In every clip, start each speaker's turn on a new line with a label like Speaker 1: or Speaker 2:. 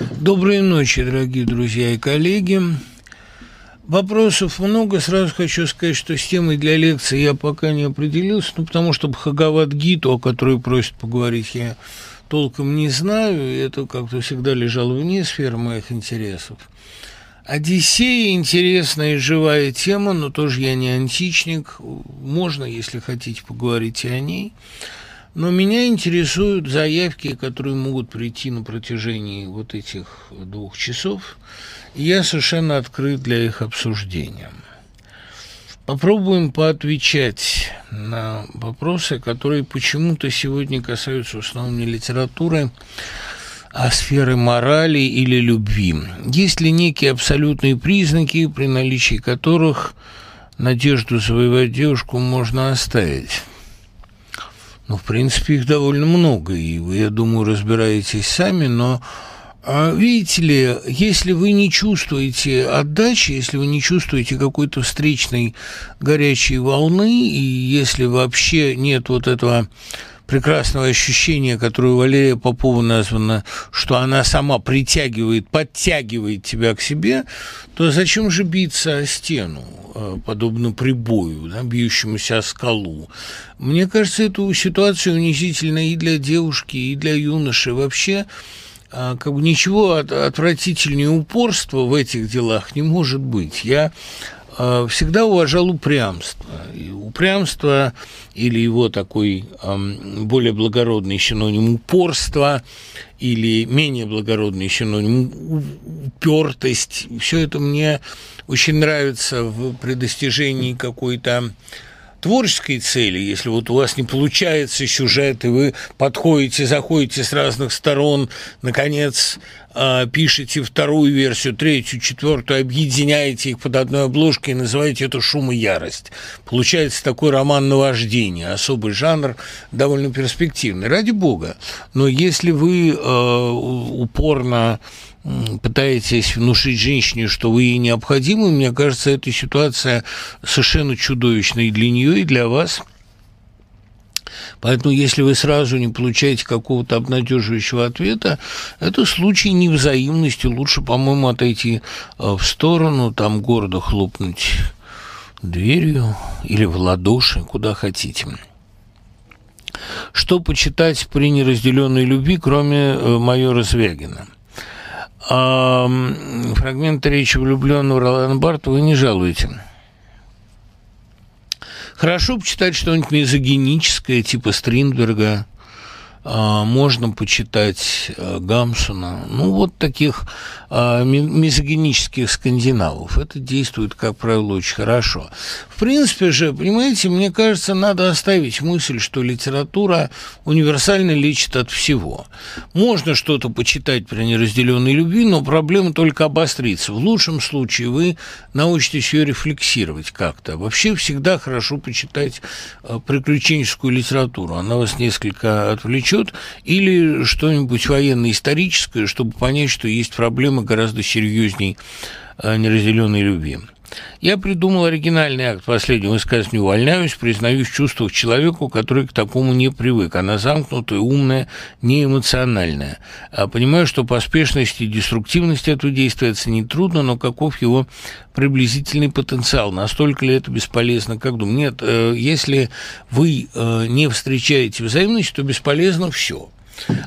Speaker 1: Доброй ночи, дорогие друзья и коллеги. Вопросов много. Сразу хочу сказать, что с темой для лекции я пока не определился, ну, потому что Бхагават Гиту, о которой просят поговорить, я толком не знаю. Это как-то всегда лежало вне сферы моих интересов. Одиссея – интересная и живая тема, но тоже я не античник. Можно, если хотите, поговорить и о ней. Но меня интересуют заявки, которые могут прийти на протяжении вот этих двух часов. И я совершенно открыт для их обсуждения. Попробуем поотвечать на вопросы, которые почему-то сегодня касаются в основном не литературы, а сферы морали или любви. Есть ли некие абсолютные признаки, при наличии которых надежду завоевать девушку можно оставить? Ну, в принципе, их довольно много, и вы, я думаю, разбираетесь сами, но а, видите ли, если вы не чувствуете отдачи, если вы не чувствуете какой-то встречной горячей волны, и если вообще нет вот этого прекрасного ощущения, которое Валерия Попова названо, что она сама притягивает, подтягивает тебя к себе, то зачем же биться о стену, э, подобно прибою, да, бьющемуся о скалу? Мне кажется, эту ситуацию унизительна и для девушки, и для юноши. Вообще, э, как бы ничего отвратительнее упорства в этих делах не может быть. Я всегда уважал упрямство. И упрямство или его такой более благородный синоним упорства, или менее благородный синоним упертость. Все это мне очень нравится в предостижении какой-то творческой цели, если вот у вас не получается сюжет, и вы подходите, заходите с разных сторон, наконец э, пишете вторую версию, третью, четвертую, объединяете их под одной обложкой и называете это «Шум и ярость». Получается такой роман наваждения, особый жанр, довольно перспективный. Ради бога. Но если вы э, упорно пытаетесь внушить женщине, что вы ей необходимы, мне кажется, эта ситуация совершенно чудовищная и для нее, и для вас. Поэтому, если вы сразу не получаете какого-то обнадеживающего ответа, это случай невзаимности. Лучше, по-моему, отойти э, в сторону, там гордо хлопнуть дверью или в ладоши, куда хотите. Что почитать при неразделенной любви, кроме э, майора Звягина? А фрагмент речи влюбленного Ролана Барта вы не жалуете. Хорошо почитать что-нибудь мизогиническое, типа Стринберга, можно почитать э, Гамсуна, ну, вот таких а, мизогинических скандинавов. Это действует, как правило, очень хорошо. В принципе же, понимаете, мне кажется, надо оставить мысль, что литература универсально лечит от всего. Можно что-то почитать при неразделенной любви, но проблема только обострится. В лучшем случае вы научитесь ее рефлексировать как-то. Вообще всегда хорошо почитать э, приключенческую литературу. Она вас несколько отвлечет отчет, или что-нибудь военно-историческое, чтобы понять, что есть проблемы гораздо серьезней э, неразделенной любви. Я придумал оригинальный акт последнего высказывания «Увольняюсь, признаюсь в чувствах человеку, который к такому не привык. Она замкнутая, умная, неэмоциональная. А понимаю, что поспешность и деструктивность этого действия оценить трудно, но каков его приблизительный потенциал? Настолько ли это бесполезно, как думаю? Нет, э, если вы э, не встречаете взаимность, то бесполезно все.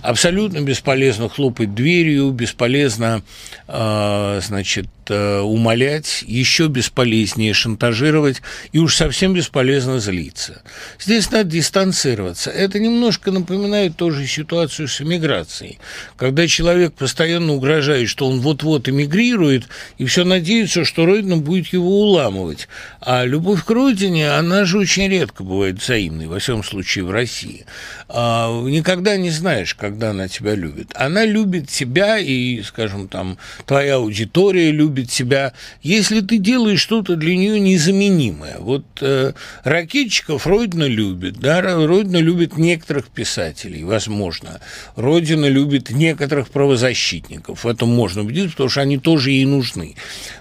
Speaker 1: Абсолютно бесполезно хлопать дверью, бесполезно, э, значит, э, умолять, еще бесполезнее шантажировать и уж совсем бесполезно злиться. Здесь надо дистанцироваться. Это немножко напоминает тоже ситуацию с эмиграцией, когда человек постоянно угрожает, что он вот-вот эмигрирует, и все надеется, что Родина будет его уламывать. А любовь к Родине, она же очень редко бывает взаимной, во всяком случае в России. А, никогда не знаешь, когда она тебя любит. Она любит тебя, и, скажем, там, твоя аудитория любит любит тебя, если ты делаешь что-то для нее незаменимое. Вот э, ракетчиков Родина любит, да, Родина любит некоторых писателей, возможно. Родина любит некоторых правозащитников, в этом можно убедиться, потому что они тоже ей нужны.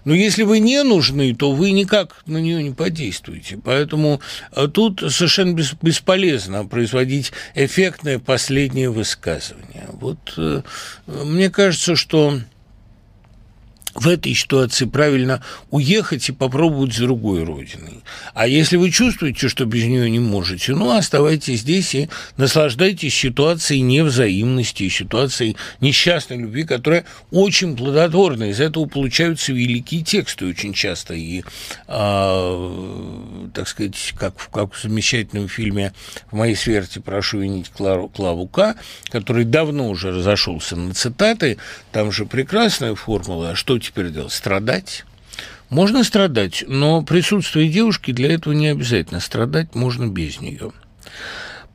Speaker 1: Но если вы не нужны, то вы никак на нее не подействуете. Поэтому э, тут совершенно бесполезно производить эффектное последнее высказывание высказывания. Вот э, мне кажется, что в этой ситуации правильно уехать и попробовать с другой родиной. А если вы чувствуете, что без нее не можете, ну, оставайтесь здесь и наслаждайтесь ситуацией невзаимности, ситуацией несчастной любви, которая очень плодотворна. Из этого получаются великие тексты очень часто. И, э, так сказать, как, как в замечательном фильме «В моей смерти прошу винить Клару, Клаву К», который давно уже разошелся на цитаты, там же прекрасная формула, что теперь делать? Страдать? Можно страдать, но присутствие девушки для этого не обязательно. Страдать можно без нее.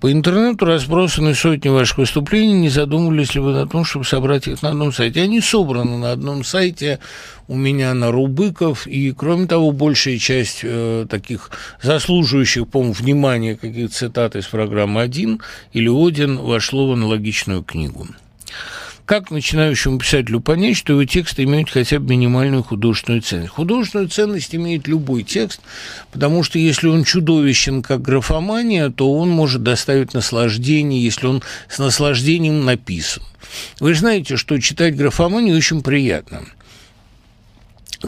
Speaker 1: По интернету разбросаны сотни ваших выступлений. Не задумывались ли вы о том, чтобы собрать их на одном сайте? Они собраны на одном сайте у меня на Рубыков. И, кроме того, большая часть э, таких заслуживающих, по-моему, внимания каких-то цитат из программы «Один» или «Один» вошло в аналогичную книгу. Как начинающему писателю понять, что его тексты имеют хотя бы минимальную художественную ценность? Художественную ценность имеет любой текст, потому что если он чудовищен, как графомания, то он может доставить наслаждение, если он с наслаждением написан. Вы знаете, что читать графоманию очень приятно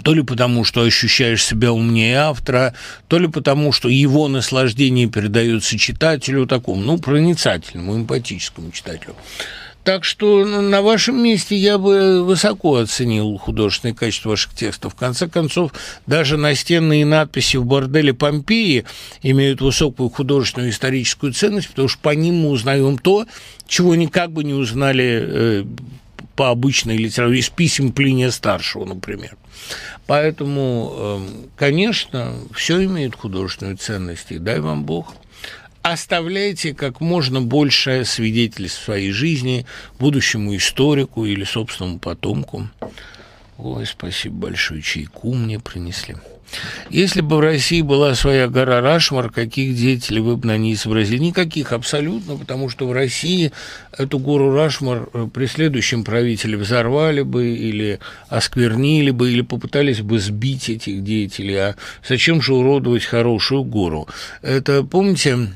Speaker 1: то ли потому, что ощущаешь себя умнее автора, то ли потому, что его наслаждение передается читателю такому, ну, проницательному, эмпатическому читателю. Так что на вашем месте я бы высоко оценил художественное качество ваших текстов. В конце концов, даже настенные надписи в борделе Помпеи имеют высокую художественную историческую ценность, потому что по ним мы узнаем то, чего никак бы не узнали э, по обычной литературе, из писем Плиния Старшего, например. Поэтому, э, конечно, все имеет художественную ценность, и дай вам Бог оставляйте как можно больше свидетельств своей жизни будущему историку или собственному потомку. Ой, спасибо большое, чайку мне принесли. Если бы в России была своя гора Рашмар, каких деятелей вы бы на ней изобразили? Никаких абсолютно, потому что в России эту гору Рашмар э, при правителе взорвали бы или осквернили бы, или попытались бы сбить этих деятелей. А зачем же уродовать хорошую гору? Это, помните,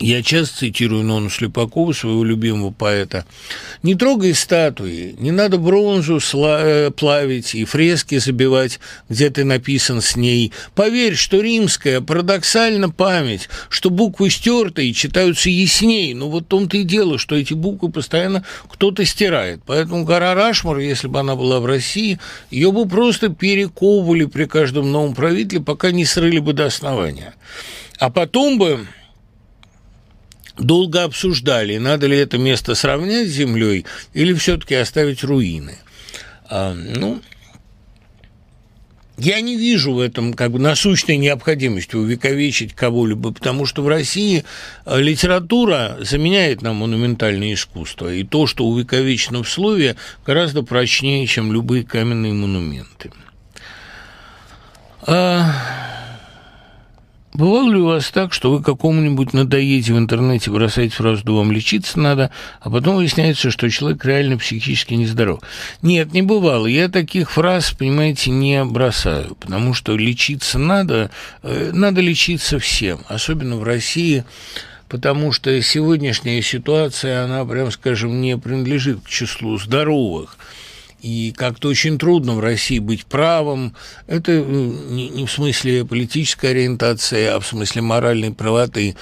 Speaker 1: я часто цитирую Нону Слепакова, своего любимого поэта. «Не трогай статуи, не надо бронзу э, плавить и фрески забивать, где ты написан с ней. Поверь, что римская парадоксально память, что буквы стерты и читаются ясней. Но вот в том-то и дело, что эти буквы постоянно кто-то стирает. Поэтому гора Рашмар, если бы она была в России, ее бы просто перековывали при каждом новом правителе, пока не срыли бы до основания. А потом бы долго обсуждали, надо ли это место сравнять с землей или все-таки оставить руины. А, ну, я не вижу в этом как бы насущной необходимости увековечить кого-либо, потому что в России э, литература заменяет нам монументальное искусство, и то, что увековечено в слове, гораздо прочнее, чем любые каменные монументы. А... Бывало ли у вас так, что вы какому-нибудь надоедете в интернете бросать фразу «да вам лечиться надо», а потом выясняется, что человек реально психически нездоров? Нет, не бывало. Я таких фраз, понимаете, не бросаю, потому что лечиться надо, э, надо лечиться всем, особенно в России, потому что сегодняшняя ситуация, она, прям скажем, не принадлежит к числу здоровых – и как-то очень трудно в России быть правым. Это э, не в смысле политической ориентации, а в смысле моральной правоты.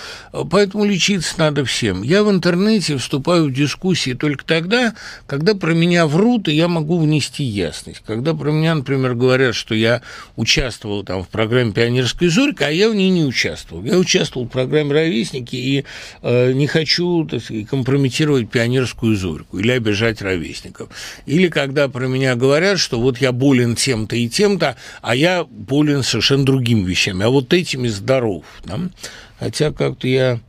Speaker 1: Поэтому лечиться надо всем. Я в интернете вступаю в дискуссии только тогда, когда про меня врут, и я могу внести ясность. Когда про меня, например, говорят, что я участвовал там в программе «Пионерская зорька», а я в ней не участвовал. Я участвовал в программе «Ровесники» и э, не хочу так сказать, компрометировать «Пионерскую зорьку» или обижать ровесников. Или когда про меня говорят, что вот я болен тем-то и тем-то, а я болен совершенно другими вещами, а вот этими здоров. Да? Хотя как-то я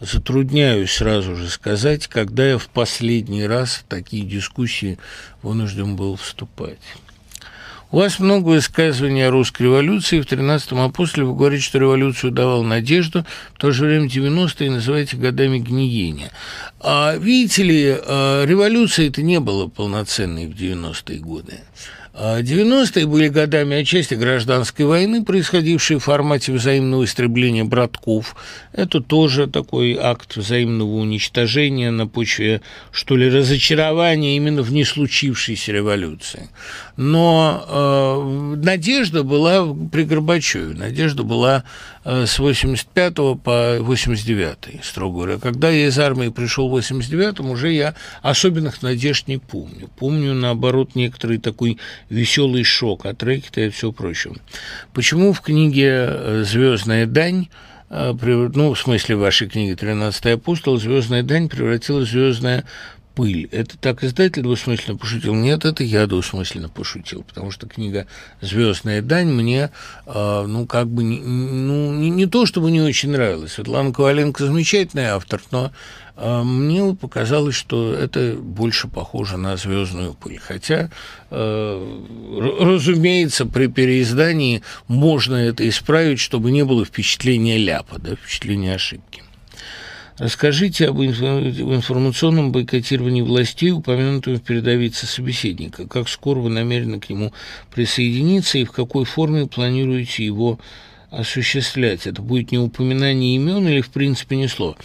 Speaker 1: затрудняюсь сразу же сказать, когда я в последний раз в такие дискуссии вынужден был вступать. У вас много высказываний о русской революции. В 13-м апостоле вы говорите, что революцию давал надежду, в то же время 90-е называете годами гниения. А, видите ли, революции это не было полноценной в 90-е годы. 90-е были годами отчасти гражданской войны, происходившей в формате взаимного истребления братков. Это тоже такой акт взаимного уничтожения на почве, что ли, разочарования именно в не случившейся революции. Но э, надежда была при Горбачеве, надежда была с 85 по 89, строго говоря. Когда я из армии пришел в 89-м, уже я особенных надежд не помню. Помню, наоборот, некоторый такой веселый шок от рэкета и все прочее. Почему в книге э, «Звездная дань» э, ну, в смысле вашей книги «Тринадцатый апостол», «Звездная дань» превратилась в «Звездная пыль. Это так издатель двусмысленно пошутил? Нет, это я двусмысленно пошутил, потому что книга «Звездная дань» мне, э, ну, как бы, ну, не, не то, чтобы не очень нравилась. Светлана Коваленко замечательный автор, но э, мне показалось, что это больше похоже на «Звездную пыль». Хотя, э, разумеется, при переиздании можно это исправить, чтобы не было впечатления ляпа, да, впечатления ошибки. Расскажите об информационном бойкотировании властей, упомянутом в передовице собеседника. Как скоро вы намерены к нему присоединиться и в какой форме планируете его осуществлять? Это будет не упоминание имен или, в принципе, ни слова?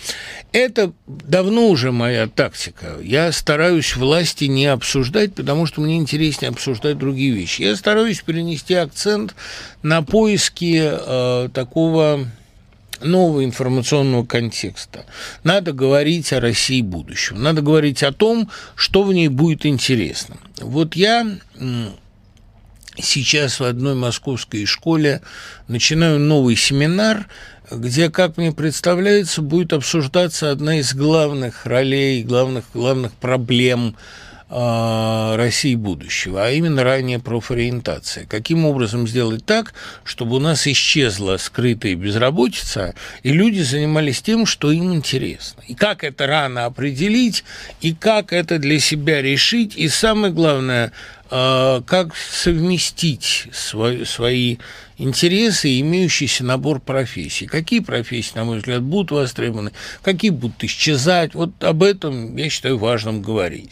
Speaker 1: Это давно уже моя тактика. Я стараюсь власти не обсуждать, потому что мне интереснее обсуждать другие вещи. Я стараюсь перенести акцент на поиски э, такого нового информационного контекста. Надо говорить о России будущего. Надо говорить о том, что в ней будет интересно. Вот я сейчас в одной московской школе начинаю новый семинар, где, как мне представляется, будет обсуждаться одна из главных ролей, главных, главных проблем – России будущего, а именно ранее профориентация. Каким образом сделать так, чтобы у нас исчезла скрытая безработица, и люди занимались тем, что им интересно. И как это рано определить, и как это для себя решить, и самое главное, а, как совместить свои, свои интересы и имеющийся набор профессий. Какие профессии, на мой взгляд, будут востребованы, какие будут исчезать. Вот об этом я считаю важным говорить.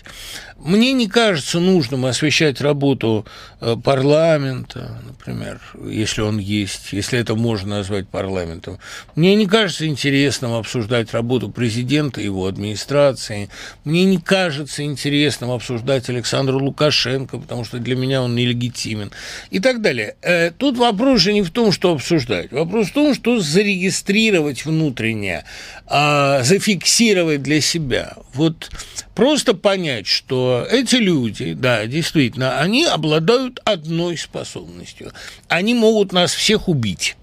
Speaker 1: Мне не кажется нужным освещать работу э, парламента, например, если он есть, если это можно назвать парламентом. Мне не кажется интересным обсуждать работу президента и его администрации. Мне не кажется интересным обсуждать Александра Лукашенко, потому что для меня он нелегитимен и так далее. Э, тут вопрос же не в том, что обсуждать. Вопрос в том, что зарегистрировать внутренне, а, зафиксировать для себя. Вот просто понять, что эти люди, да, действительно, они обладают одной способностью. Они могут нас всех убить.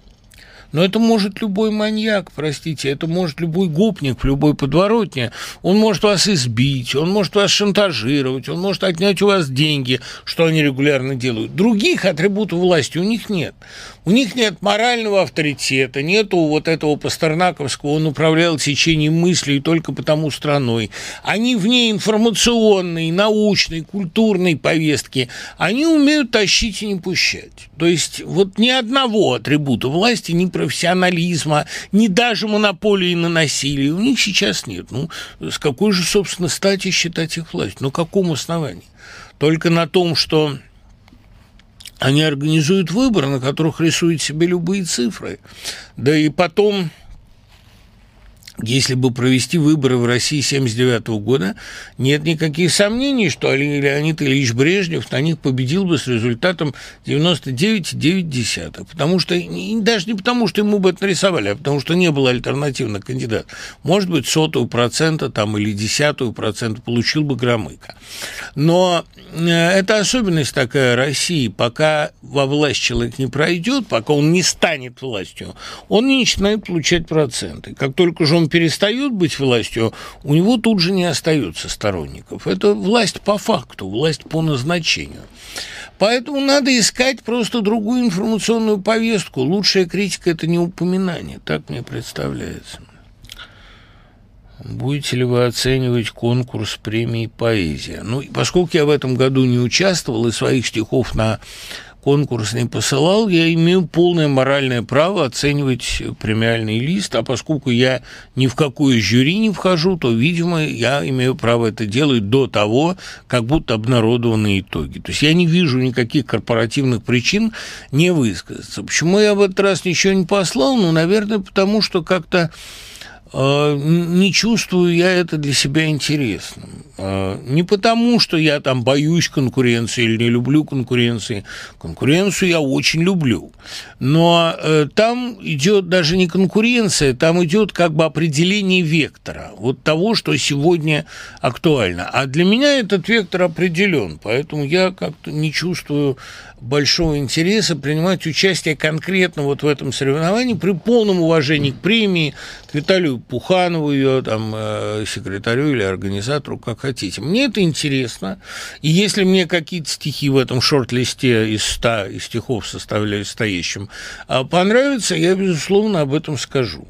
Speaker 1: Но это может любой маньяк, простите, это может любой гопник в любой подворотне. Он может вас избить, он может вас шантажировать, он может отнять у вас деньги, что они регулярно делают. Других атрибутов власти у них нет. У них нет морального авторитета, нету вот этого пастернаковского, он управлял течением мыслей только потому страной. Они вне информационной, научной, культурной повестки, они умеют тащить и не пущать. То есть вот ни одного атрибута власти, ни профессионализма, ни даже монополии на насилие у них сейчас нет. Ну, с какой же, собственно, стати считать их власть? На каком основании? Только на том, что они организуют выборы, на которых рисуют себе любые цифры. Да и потом если бы провести выборы в России 1979 года, нет никаких сомнений, что Леонид Ильич Брежнев на них победил бы с результатом 99,9. Потому что, даже не потому, что ему бы это нарисовали, а потому что не было альтернативных кандидатов. Может быть, сотую процента там, или десятую процента получил бы Громыко. Но э, это особенность такая России. Пока во власть человек не пройдет, пока он не станет властью, он не начинает получать проценты. Как только же он перестает быть властью, у него тут же не остается сторонников. Это власть по факту, власть по назначению. Поэтому надо искать просто другую информационную повестку. Лучшая критика – это не упоминание, так мне представляется. Будете ли вы оценивать конкурс премии «Поэзия»? Ну, поскольку я в этом году не участвовал и своих стихов на конкурс не посылал, я имею полное моральное право оценивать премиальный лист, а поскольку я ни в какое жюри не вхожу, то, видимо, я имею право это делать до того, как будут обнародованы итоги. То есть я не вижу никаких корпоративных причин не высказаться. Почему я в этот раз ничего не послал? Ну, наверное, потому что как-то не чувствую я это для себя интересным. А, не потому, что я там боюсь конкуренции или не люблю конкуренции. Конкуренцию я очень люблю. Но э, там идет даже не конкуренция, там идет как бы определение вектора, вот того, что сегодня актуально. А для меня этот вектор определен, поэтому я как-то не чувствую большого интереса принимать участие конкретно вот в этом соревновании при полном уважении к премии, к Виталию Пуханову, ее там э, секретарю или организатору, как хотите. Мне это интересно, и если мне какие-то стихи в этом шорт-листе из ста из стихов, составляющим, а, понравятся, я, безусловно, об этом скажу.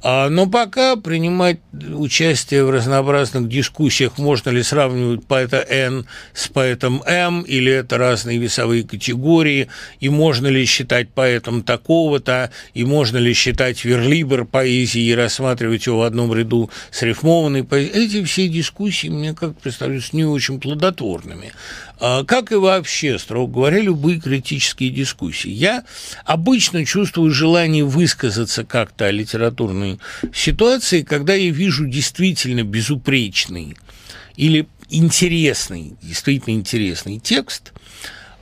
Speaker 1: А, но пока принимать участие в разнообразных дискуссиях, можно ли сравнивать поэта Н с поэтом М, или это разные весовые категории, и можно ли считать поэтом такого-то, и можно ли считать верлибр поэзией и рассматривать его в одном ряду с рифмованной поэзией. Эти все дискуссии мне как представляются не очень плодотворными. А, как и вообще, строго говоря, любые критические дискуссии. Я обычно чувствую желание высказаться как-то о литературной ситуации, когда я вижу действительно безупречный или интересный, действительно интересный текст –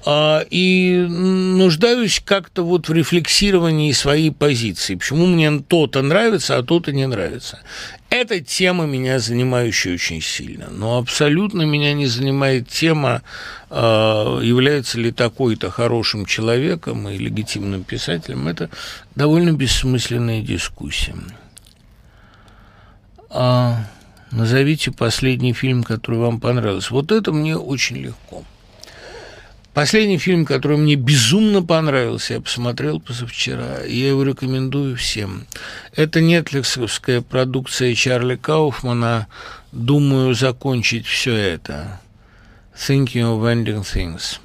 Speaker 1: и нуждаюсь как-то вот в рефлексировании своей позиции. Почему мне то-то нравится, а то-то не нравится. Эта тема меня занимающая очень сильно, но абсолютно меня не занимает тема, а, является ли такой-то хорошим человеком и легитимным писателем. Это довольно бессмысленная дискуссия. А, назовите последний фильм, который вам понравился. Вот это мне очень легко. Последний фильм, который мне безумно понравился, я посмотрел позавчера, и я его рекомендую всем. Это нетфликсовская продукция Чарли Кауфмана «Думаю закончить все это». Thinking of Ending Things.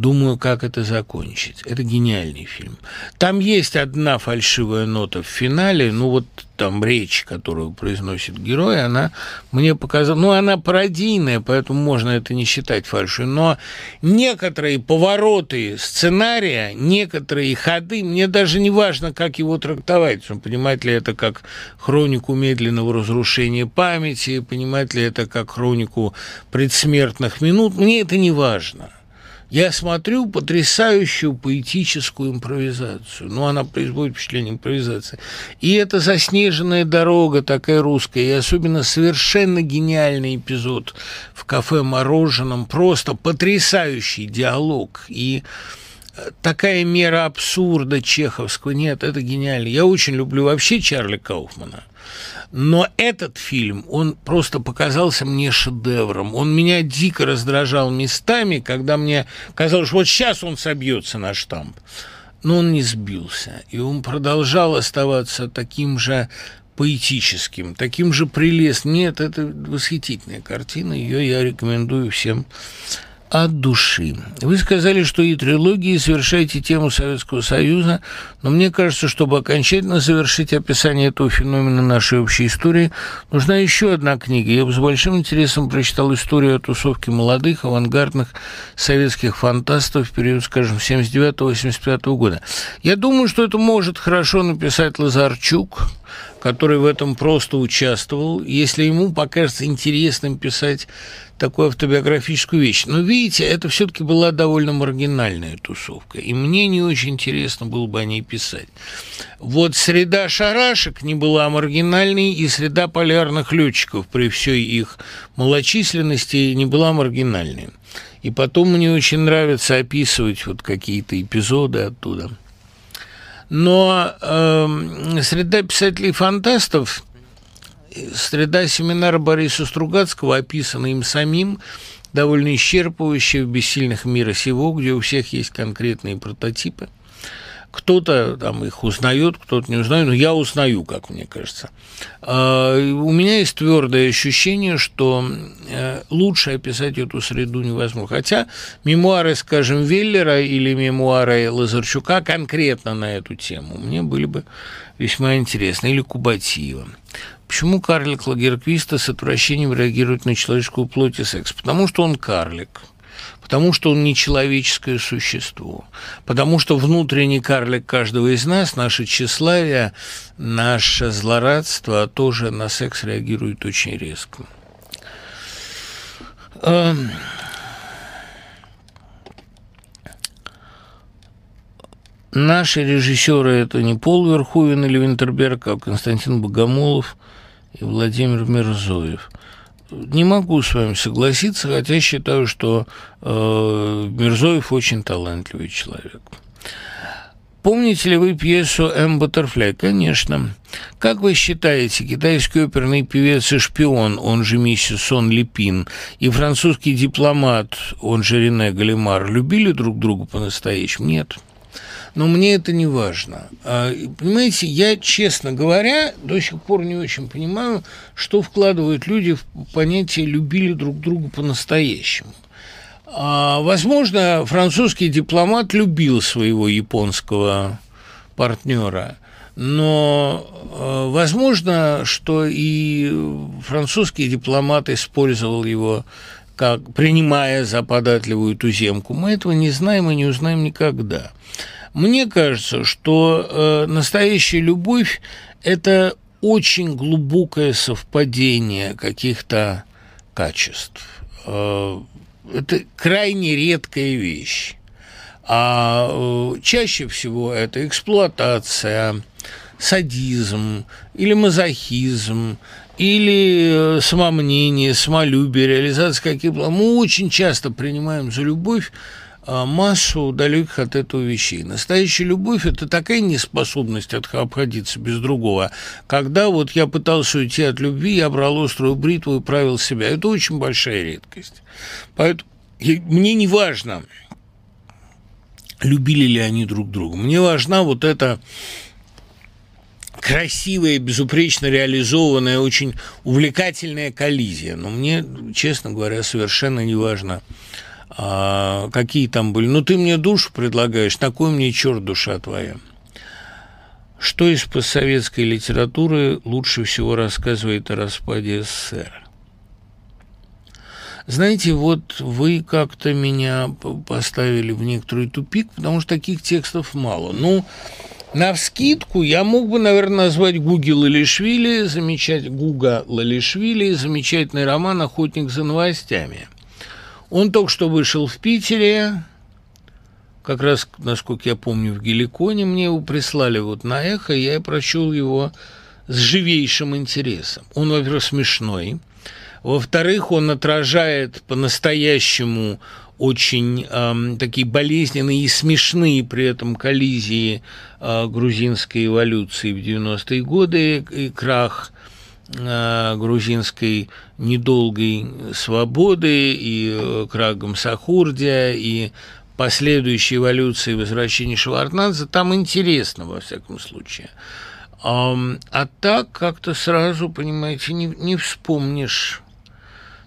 Speaker 1: Думаю, как это закончить. Это гениальный фильм. Там есть одна фальшивая нота в финале, ну вот там речь, которую произносит герой, она мне показала, ну она пародийная, поэтому можно это не считать фальшью, но некоторые повороты сценария, некоторые ходы, мне даже не важно, как его трактовать, понимать ли это как хронику медленного разрушения памяти, понимать ли это как хронику предсмертных минут, мне это не важно я смотрю потрясающую поэтическую импровизацию. Ну, она производит впечатление импровизации. И это заснеженная дорога такая русская, и особенно совершенно гениальный эпизод в кафе «Мороженом». Просто потрясающий диалог. И э, такая мера абсурда чеховского. Нет, это гениально. Я очень люблю вообще Чарли Кауфмана. Но этот фильм, он просто показался мне шедевром. Он меня дико раздражал местами, когда мне казалось, что вот сейчас он собьется на штамп. Но он не сбился, и он продолжал оставаться таким же поэтическим, таким же прелестным. Нет, это восхитительная картина, ее я рекомендую всем от души. Вы сказали, что и трилогии совершаете тему Советского Союза, но мне кажется, чтобы окончательно завершить описание этого феномена нашей общей истории, нужна еще одна книга. Я бы с большим интересом прочитал историю о тусовке молодых, авангардных советских фантастов в период, скажем, 79-85 года. Я думаю, что это может хорошо написать Лазарчук, который в этом просто участвовал, если ему покажется интересным писать такую автобиографическую вещь. Но видите, это все-таки была довольно маргинальная тусовка, и мне не очень интересно было бы о ней писать. Вот среда шарашек не была маргинальной, и среда полярных летчиков при всей их малочисленности не была маргинальной. И потом мне очень нравится описывать вот какие-то эпизоды оттуда. Но э, среда писателей-фантастов Среда семинара Бориса Стругацкого описана им самим, довольно исчерпывающе в «Бессильных мира сего», где у всех есть конкретные прототипы. Кто-то там их узнает, кто-то не узнает, но я узнаю, как мне кажется. А, у меня есть твердое ощущение, что э, лучше описать эту среду невозможно. Хотя мемуары, скажем, Веллера или мемуары Лазарчука конкретно на эту тему мне были бы весьма интересны. Или Кубатиева. Почему карлик Лагерквиста с отвращением реагирует на человеческую плоть и секс? Потому что он карлик потому что он не человеческое существо, потому что внутренний карлик каждого из нас, наше тщеславие, наше злорадство тоже на секс реагирует очень резко. Эм. Наши режиссеры это не Пол Верховен или Винтерберг, а Константин Богомолов и Владимир Мирзоев – не могу с вами согласиться, хотя считаю, что э, Мирзоев очень талантливый человек. Помните ли вы пьесу «М. Баттерфляй»? Конечно. Как вы считаете, китайский оперный певец и шпион, он же миссис Сон Липин, и французский дипломат, он же Рене Галимар, любили друг друга по-настоящему? Нет но мне это не важно. А, понимаете, я, честно говоря, до сих пор не очень понимаю, что вкладывают люди в понятие «любили друг друга по-настоящему». А, возможно, французский дипломат любил своего японского партнера, но а, возможно, что и французский дипломат использовал его как принимая за податливую туземку. Мы этого не знаем и не узнаем никогда. Мне кажется, что э, настоящая любовь – это очень глубокое совпадение каких-то качеств. Э, это крайне редкая вещь. А э, чаще всего это эксплуатация, садизм или мазохизм, или э, самомнение, самолюбие, реализация каких-то... Мы очень часто принимаем за любовь массу далеких от этого вещей. Настоящая любовь – это такая неспособность обходиться без другого. Когда вот я пытался уйти от любви, я брал острую бритву и правил себя. Это очень большая редкость. Поэтому мне не важно, любили ли они друг друга. Мне важна вот эта красивая, безупречно реализованная, очень увлекательная коллизия. Но мне, честно говоря, совершенно не важно, а, какие там были. Ну, ты мне душу предлагаешь, такой мне черт душа твоя. Что из постсоветской литературы лучше всего рассказывает о распаде СССР? Знаете, вот вы как-то меня поставили в некоторый тупик, потому что таких текстов мало. Ну, на вскидку я мог бы, наверное, назвать Гуги Лалишвили, замечать Гуга Лалишвили, замечательный роман «Охотник за новостями». Он только что вышел в Питере, как раз, насколько я помню, в Геликоне мне его прислали вот на эхо, я и прочел его с живейшим интересом. Он, во-первых, смешной, во-вторых, он отражает по-настоящему очень э, такие болезненные и смешные при этом коллизии э, грузинской эволюции в 90-е годы и крах грузинской недолгой свободы и э, крагом Сахурдия, и последующей эволюции возвращения Шеварднадзе, там интересно, во всяком случае. А, а так как-то сразу, понимаете, не, не вспомнишь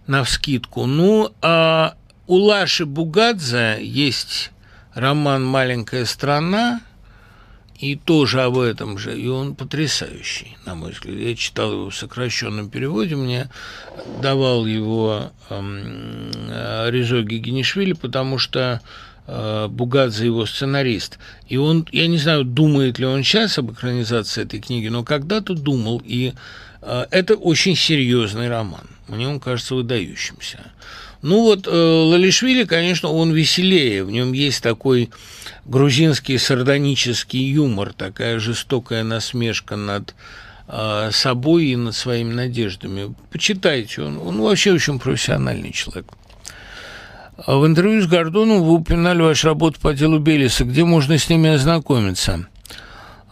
Speaker 1: на вскидку. Ну, а у Лаши Бугадзе есть роман «Маленькая страна», и тоже об этом же. И он потрясающий, на мой взгляд. Я читал его в сокращенном переводе, мне давал его эм, Резо Гигинишвили, потому что э, Бугадзе его сценарист. И он, я не знаю, думает ли он сейчас об экранизации этой книги, но когда-то думал, и э, это очень серьезный роман. Мне он кажется выдающимся. Ну вот э, Лалишвили, конечно, он веселее, в нем есть такой грузинский сардонический юмор, такая жестокая насмешка над э, собой и над своими надеждами. Почитайте, он, он вообще очень профессиональный человек. А в интервью с Гордоном вы упоминали вашу работу по делу Белиса. Где можно с ними ознакомиться?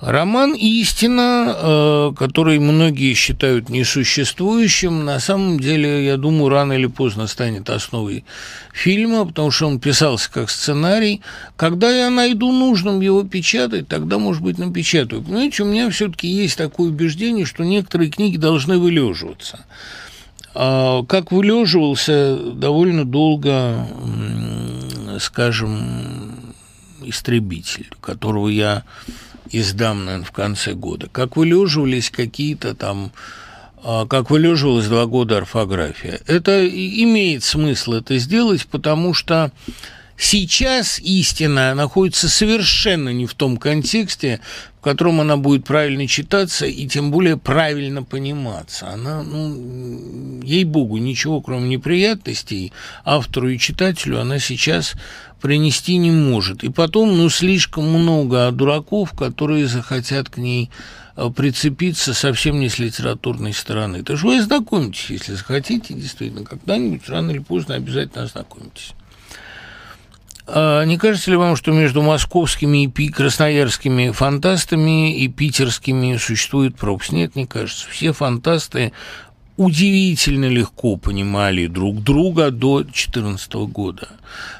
Speaker 1: Роман «Истина», э, который многие считают несуществующим, на самом деле, я думаю, рано или поздно станет основой фильма, потому что он писался как сценарий. Когда я найду нужным его печатать, тогда, может быть, напечатаю. Понимаете, у меня все-таки есть такое убеждение, что некоторые книги должны вылеживаться. А как вылеживался довольно долго, скажем, истребитель, которого я издам, наверное, в конце года, как вылеживались какие-то там а, как вылеживалась два года орфография. Это имеет смысл это сделать, потому что сейчас истина находится совершенно не в том контексте, в котором она будет правильно читаться и тем более правильно пониматься. Она, ну, ей-богу, ничего кроме неприятностей автору и читателю она сейчас принести не может. И потом, ну, слишком много дураков, которые захотят к ней э, прицепиться совсем не с литературной стороны. Так что вы ознакомитесь, если захотите, действительно, когда-нибудь, рано или поздно обязательно ознакомитесь. А не кажется ли вам, что между московскими и красноярскими фантастами и питерскими существует пропасть? Нет, не кажется. Все фантасты удивительно легко понимали друг друга до 2014 года.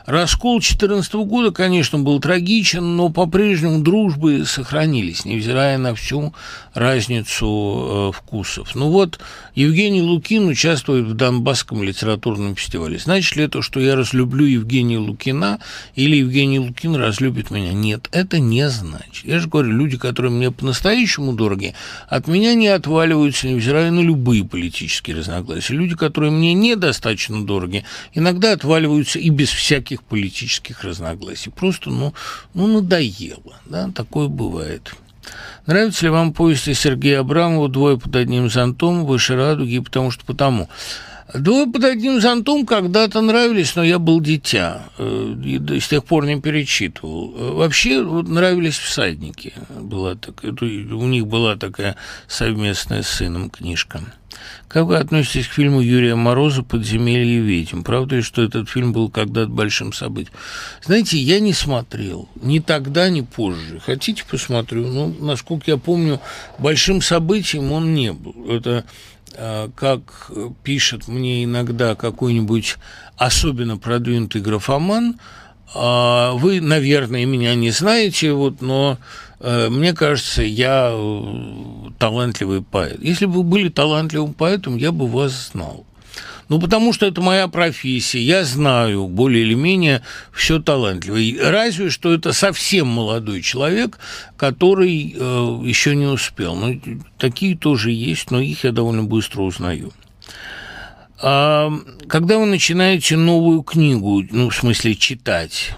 Speaker 1: Раскол 2014 года, конечно, был трагичен, но по-прежнему дружбы сохранились, невзирая на всю разницу э, вкусов. Ну вот, Евгений Лукин участвует в Донбасском литературном фестивале. Значит ли это, что я разлюблю Евгения Лукина или Евгений Лукин разлюбит меня? Нет, это не значит. Я же говорю, люди, которые мне по-настоящему дороги, от меня не отваливаются, невзирая на любые политические разногласия. Люди, которые мне недостаточно дороги, иногда отваливаются и без всяких политических разногласий. Просто, ну, ну надоело, да, такое бывает. Нравится ли вам повести Сергея Абрамова «Двое под одним зонтом», «Выше радуги» потому что потому. «Двое под одним зонтом» когда-то нравились, но я был дитя, э, и с тех пор не перечитывал. Вообще вот, нравились «Всадники», была так, у них была такая совместная с сыном книжка. Как вы относитесь к фильму Юрия Мороза «Подземелье ведьм»? Правда ли, что этот фильм был когда-то большим событием? Знаете, я не смотрел. Ни тогда, ни позже. Хотите, посмотрю? Ну, насколько я помню, большим событием он не был. Это а, как пишет мне иногда какой-нибудь особенно продвинутый графоман, а, вы, наверное, меня не знаете, вот, но Э, мне кажется, я э, талантливый поэт. Если бы вы были талантливым поэтом, я бы вас знал. Ну, потому что это моя профессия, я знаю более или менее все талантливое. Разве что это совсем молодой человек, который э, еще не успел. Ну, такие тоже есть, но их я довольно быстро узнаю. А, когда вы начинаете новую книгу, ну, в смысле, читать,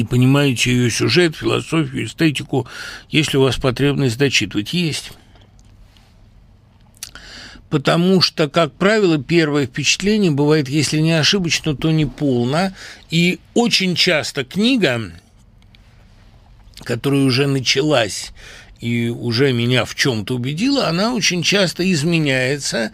Speaker 1: и понимаете ее сюжет, философию, эстетику, если у вас потребность дочитывать, есть. Потому что, как правило, первое впечатление бывает, если не ошибочно, то не полно. И очень часто книга, которая уже началась и уже меня в чем-то убедила, она очень часто изменяется,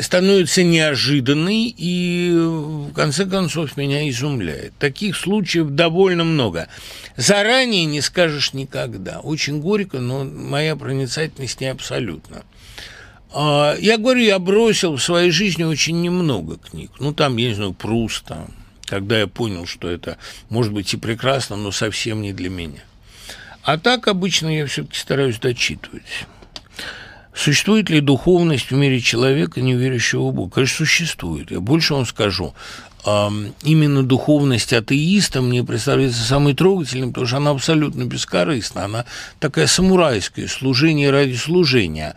Speaker 1: становится неожиданной и, в конце концов, меня изумляет. Таких случаев довольно много. Заранее не скажешь никогда. Очень горько, но моя проницательность не абсолютно. А, я говорю, я бросил в своей жизни очень немного книг. Ну, там, я не знаю, Пруста, когда я понял, что это может быть и прекрасно, но совсем не для меня. А так обычно я все-таки стараюсь дочитывать. Существует ли духовность в мире человека, не верящего в Бога? Конечно, существует. Я больше вам скажу. Именно духовность атеиста мне представляется самой трогательной, потому что она абсолютно бескорыстна. Она такая самурайская, служение ради служения.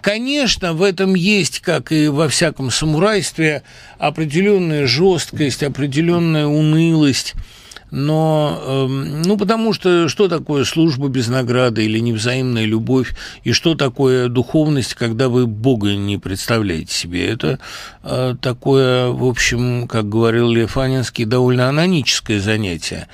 Speaker 1: Конечно, в этом есть, как и во всяком самурайстве, определенная жесткость, определенная унылость – но, эм, ну, потому что что такое служба без награды или невзаимная любовь, и что такое духовность, когда вы Бога не представляете себе? Это э, такое, в общем, как говорил Лев Анинский, довольно аноническое занятие.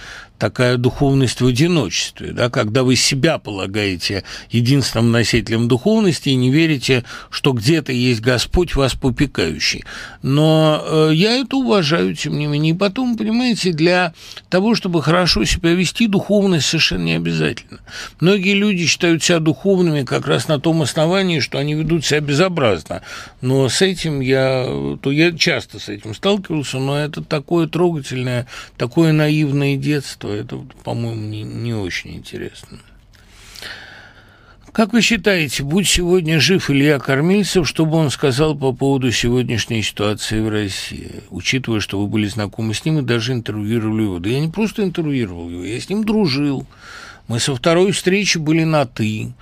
Speaker 1: Такая духовность в одиночестве, да, когда вы себя полагаете единственным носителем духовности и не верите, что где-то есть Господь вас попекающий. Но э, я это уважаю, тем не менее. И потом, понимаете, для того, чтобы хорошо себя вести, духовность совершенно не обязательно. Многие люди считают себя духовными как раз на том основании, что они ведут себя безобразно. Но с этим я, то я часто с этим сталкивался, но это такое трогательное, такое наивное детство, это, по-моему, не, не очень интересно. Как вы считаете, будь сегодня жив Илья Кормильцев, что бы он сказал по поводу сегодняшней ситуации в России, учитывая, что вы были знакомы с ним и даже интервьюировали его? Да я не просто интервьюировал его, я с ним дружил. Мы со второй встречи были на «ты».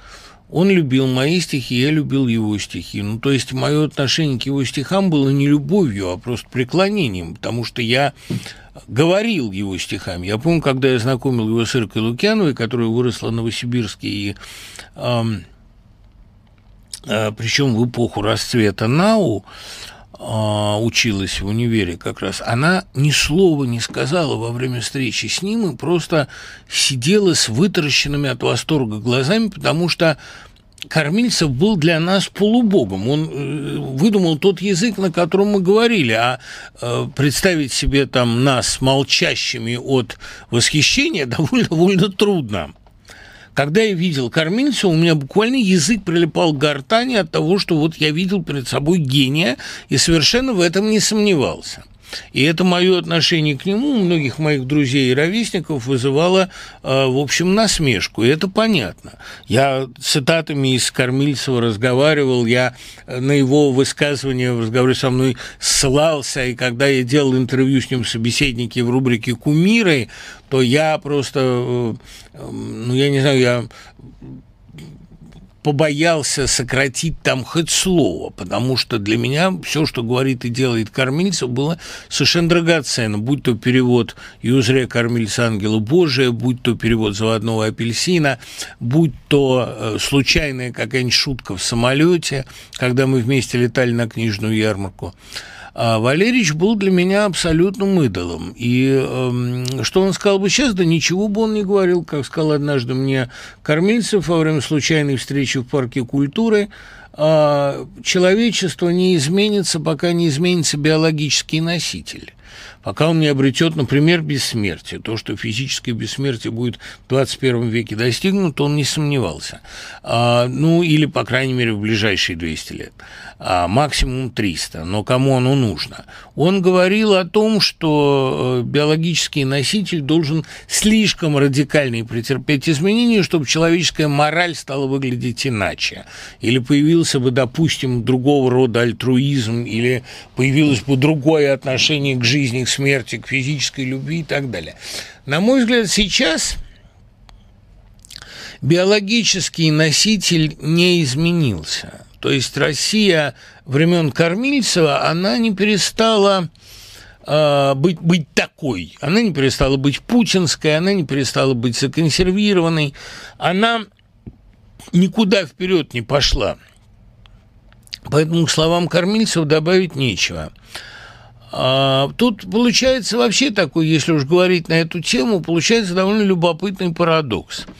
Speaker 1: Он любил мои стихи, я любил его стихи. Ну, то есть мое отношение к его стихам было не любовью, а просто преклонением, потому что я говорил его стихами. Я помню, когда я знакомил его с Иркой Лукьяновой, которая выросла в Новосибирске и э, э, причем в эпоху расцвета НАУ, а, училась в универе как раз, она ни слова не сказала во время встречи с ним и просто сидела с вытаращенными от восторга глазами, потому что Кормильцев был для нас полубогом. Он э, выдумал тот язык, на котором мы говорили, а э, представить себе там нас молчащими от восхищения довольно, довольно трудно. Когда я видел кормильца, у меня буквально язык прилипал к гортани от того, что вот я видел перед собой гения и совершенно в этом не сомневался. И это мое отношение к нему у многих моих друзей и ровесников вызывало, э, в общем, насмешку. И это понятно. Я цитатами из Кормильцева разговаривал, я на его высказывания в разговоре со мной ссылался, и когда я делал интервью с ним собеседники в рубрике «Кумиры», то я просто, э, э, ну, я не знаю, я побоялся сократить там хоть слово, потому что для меня все, что говорит и делает кормильцев, было совершенно драгоценно, будь то перевод «Юзре кормильца ангела Божия», будь то перевод «Заводного апельсина», будь то э, случайная какая-нибудь шутка в самолете, когда мы вместе летали на книжную ярмарку. А Валерич был для меня абсолютным идолом. И э, что он сказал бы сейчас, да ничего бы он не говорил, как сказал однажды мне Кормильцев во время случайной встречи в парке культуры, э, человечество не изменится, пока не изменится биологический носитель пока он не обретет, например, бессмертие. То, что физическое бессмертие будет в 21 веке достигнуто, он не сомневался. А, ну, или, по крайней мере, в ближайшие 200 лет а максимум 300. Но кому оно нужно? Он говорил о том, что э, биологический носитель должен слишком радикально претерпеть изменения, чтобы человеческая мораль стала выглядеть иначе. Или появился бы, допустим, другого рода альтруизм, или появилось бы другое отношение к жизни, к смерти, к физической любви и так далее. На мой взгляд, сейчас биологический носитель не изменился. То есть Россия времен Кормильцева, она не перестала э, быть, быть такой. Она не перестала быть путинской, она не перестала быть законсервированной. Она никуда вперед не пошла. Поэтому к словам Кормильцева добавить нечего. А, тут получается вообще такой, если уж говорить на эту тему, получается довольно любопытный парадокс –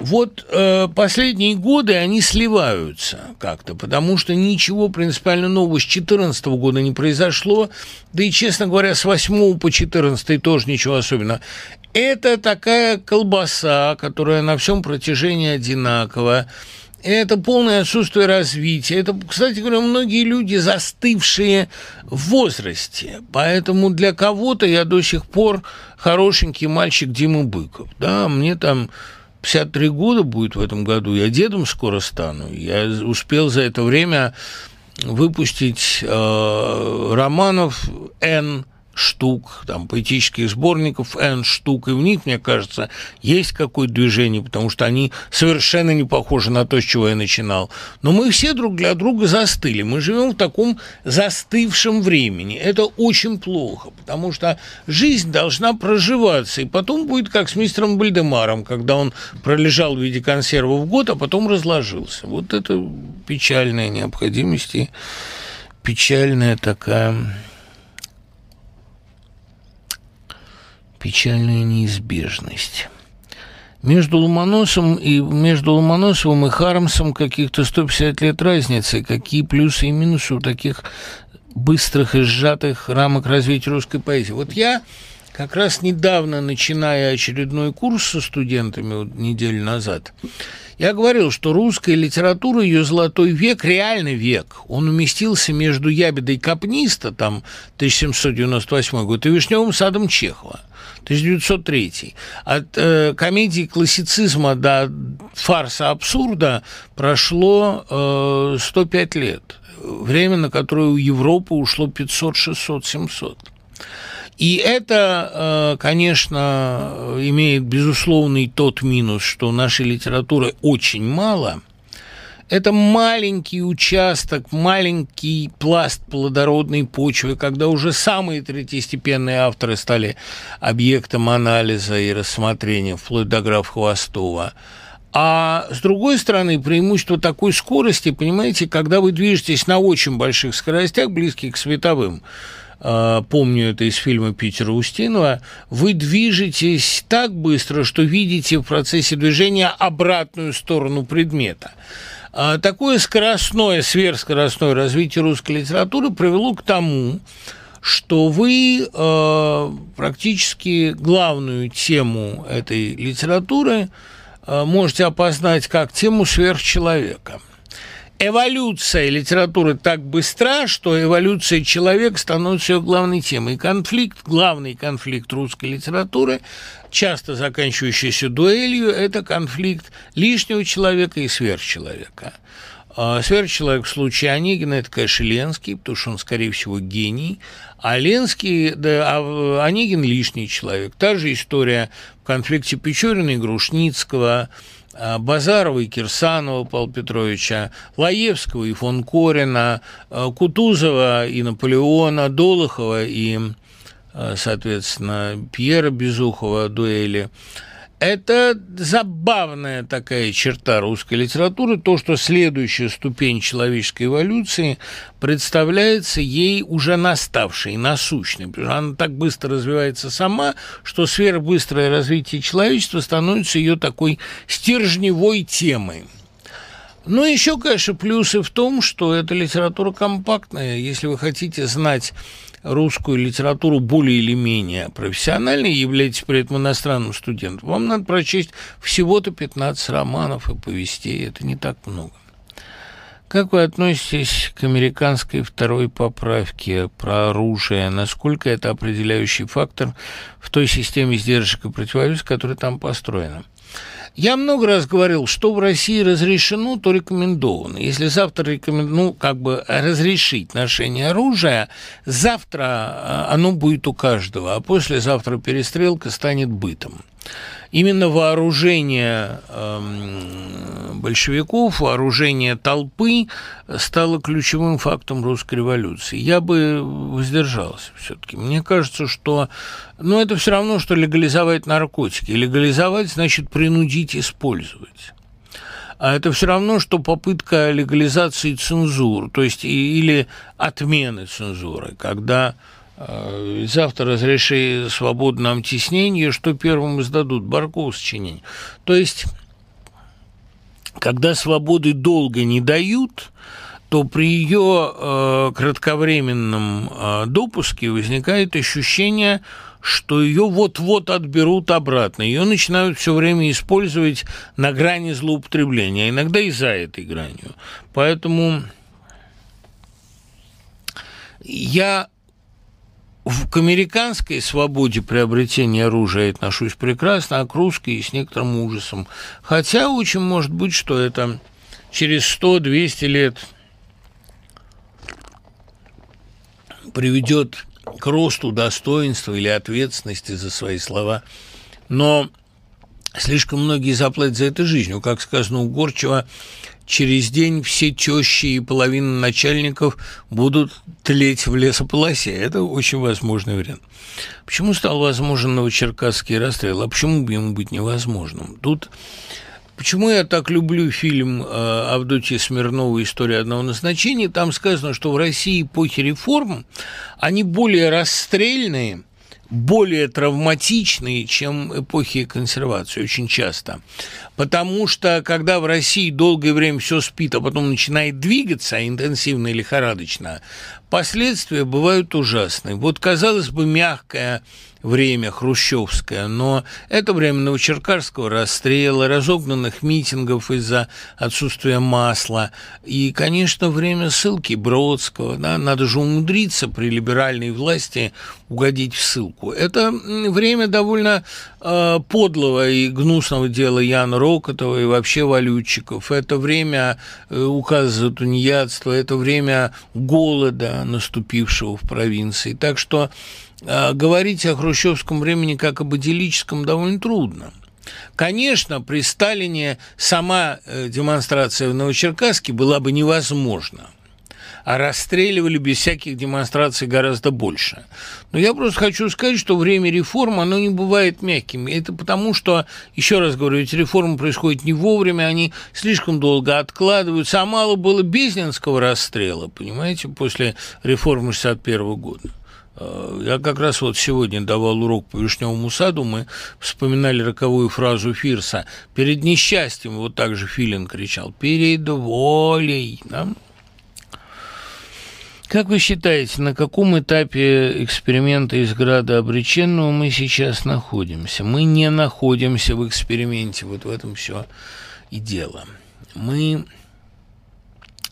Speaker 1: вот э, последние годы они сливаются как-то, потому что ничего принципиально нового с 2014 года не произошло, да и, честно говоря, с 8 по 14 тоже ничего особенного. Это такая колбаса, которая на всем протяжении одинакова. Это полное отсутствие развития. Это, кстати говоря, многие люди, застывшие в возрасте. Поэтому для кого-то я до сих пор хорошенький мальчик Дима Быков. Да, мне там 53 года будет в этом году, я дедом скоро стану. Я успел за это время выпустить э, романов Н штук, там, поэтических сборников, N штук, и в них, мне кажется, есть какое-то движение, потому что они совершенно не похожи на то, с чего я начинал. Но мы все друг для друга застыли. Мы живем в таком застывшем времени. Это очень плохо, потому что жизнь должна проживаться, и потом будет как с мистером Бальдемаром, когда он пролежал в виде консерва в год, а потом разложился. Вот это печальная необходимость и печальная такая печальная неизбежность. Между Ломоносом и между Ломоносовым и Хармсом каких-то 150 лет разницы. Какие плюсы и минусы у таких быстрых и сжатых рамок развития русской поэзии. Вот я как раз недавно, начиная очередной курс со студентами вот, неделю назад, я говорил, что русская литература, ее золотой век, реальный век, он уместился между «Ябедой Капниста», там, 1798 год, и «Вишневым садом Чехова». 1903. От э, комедии классицизма до фарса абсурда прошло э, 105 лет. Время, на которое у Европы ушло 500, 600, 700. И это, э, конечно, имеет безусловный тот минус, что нашей литературы очень мало – это маленький участок, маленький пласт плодородной почвы, когда уже самые третьестепенные авторы стали объектом анализа и рассмотрения, вплоть до граф Хвостова. А с другой стороны, преимущество такой скорости, понимаете, когда вы движетесь на очень больших скоростях, близких к световым, помню это из фильма Питера Устинова, вы движетесь так быстро, что видите в процессе движения обратную сторону предмета. А такое скоростное, сверхскоростное развитие русской литературы привело к тому, что вы э, практически главную тему этой литературы э, можете опознать как тему сверхчеловека – эволюция литературы так быстра, что эволюция человека становится ее главной темой. конфликт, главный конфликт русской литературы, часто заканчивающийся дуэлью, это конфликт лишнего человека и сверхчеловека. А сверхчеловек в случае Онегина – это, конечно, Ленский, потому что он, скорее всего, гений. А Ленский, да, а Онегин – лишний человек. Та же история в конфликте Печорина и Грушницкого – Базарова и Кирсанова Павла Петровича, Лаевского и фон Корина, а, Кутузова и Наполеона, Долохова и, а, соответственно, Пьера Безухова дуэли – это забавная такая черта русской литературы, то, что следующая ступень человеческой эволюции представляется ей уже наставшей, насущной, она так быстро развивается сама, что сверхбыстрое развитие человечества становится ее такой стержневой темой. Ну, еще, конечно, плюсы в том, что эта литература компактная. Если вы хотите знать русскую литературу более или менее профессионально являетесь при этом иностранным студентом, вам надо прочесть всего-то 15 романов и повестей. Это не так много. Как вы относитесь к американской второй поправке про оружие? Насколько это определяющий фактор в той системе сдержек и противовес, которая там построена? Я много раз говорил, что в России разрешено, то рекомендовано. Если завтра рекомен... ну, как бы разрешить ношение оружия, завтра а, оно будет у каждого, а послезавтра перестрелка станет бытом именно вооружение э, большевиков, вооружение толпы стало ключевым фактом русской революции. Я бы воздержался все-таки. Мне кажется, что ну, это все равно, что легализовать наркотики. Легализовать значит принудить использовать. А это все равно, что попытка легализации цензуры, то есть или отмены цензуры, когда Э, завтра разреши свободно теснение, что первым издадут? Барков сочинение. То есть, когда свободы долго не дают, то при ее э, кратковременном э, допуске возникает ощущение, что ее вот-вот отберут обратно. Ее начинают все время использовать на грани злоупотребления, а иногда и за этой гранью. Поэтому я к американской свободе приобретения оружия отношусь прекрасно, а к русской с некоторым ужасом. Хотя очень может быть, что это через 100-200 лет приведет к росту достоинства или ответственности за свои слова. Но слишком многие заплатят за это жизнью. Как сказано у Горчева, через день все тещи и половина начальников будут тлеть в лесополосе. Это очень возможный вариант. Почему стал возможен новочеркасский расстрел, а почему бы ему быть невозможным? Тут Почему я так люблю фильм э, Авдотьи Смирнова «История одного назначения»? Там сказано, что в России эпохи реформ, они более расстрельные, более травматичные, чем эпохи консервации, очень часто. Потому что, когда в России долгое время все спит, а потом начинает двигаться интенсивно и лихорадочно, последствия бывают ужасные. Вот, казалось бы, мягкая время хрущевское, но это время Новочеркасского расстрела, разогнанных митингов из-за отсутствия масла и, конечно, время ссылки Бродского. Да? Надо же умудриться при либеральной власти угодить в ссылку. Это время довольно э, подлого и гнусного дела Яна Рокотова и вообще валютчиков. Это время э, указа за тунеядство, это время голода, наступившего в провинции. Так что говорить о хрущевском времени как об идиллическом довольно трудно. Конечно, при Сталине сама э, демонстрация в Новочеркасске была бы невозможна, а расстреливали без всяких демонстраций гораздо больше. Но я просто хочу сказать, что время реформ, оно не бывает мягким. Это потому, что, еще раз говорю, эти реформы происходят не вовремя, они слишком долго откладываются, а мало было Безнинского расстрела, понимаете, после реформы 61 года. Э, я как раз вот сегодня давал урок по Вишневому саду, мы вспоминали роковую фразу Фирса. «Перед несчастьем», вот так же Филин кричал, «перед волей». Да? Как вы считаете, на каком этапе эксперимента из града обреченного мы сейчас находимся? Мы не находимся в эксперименте, вот в этом все и дело. Мы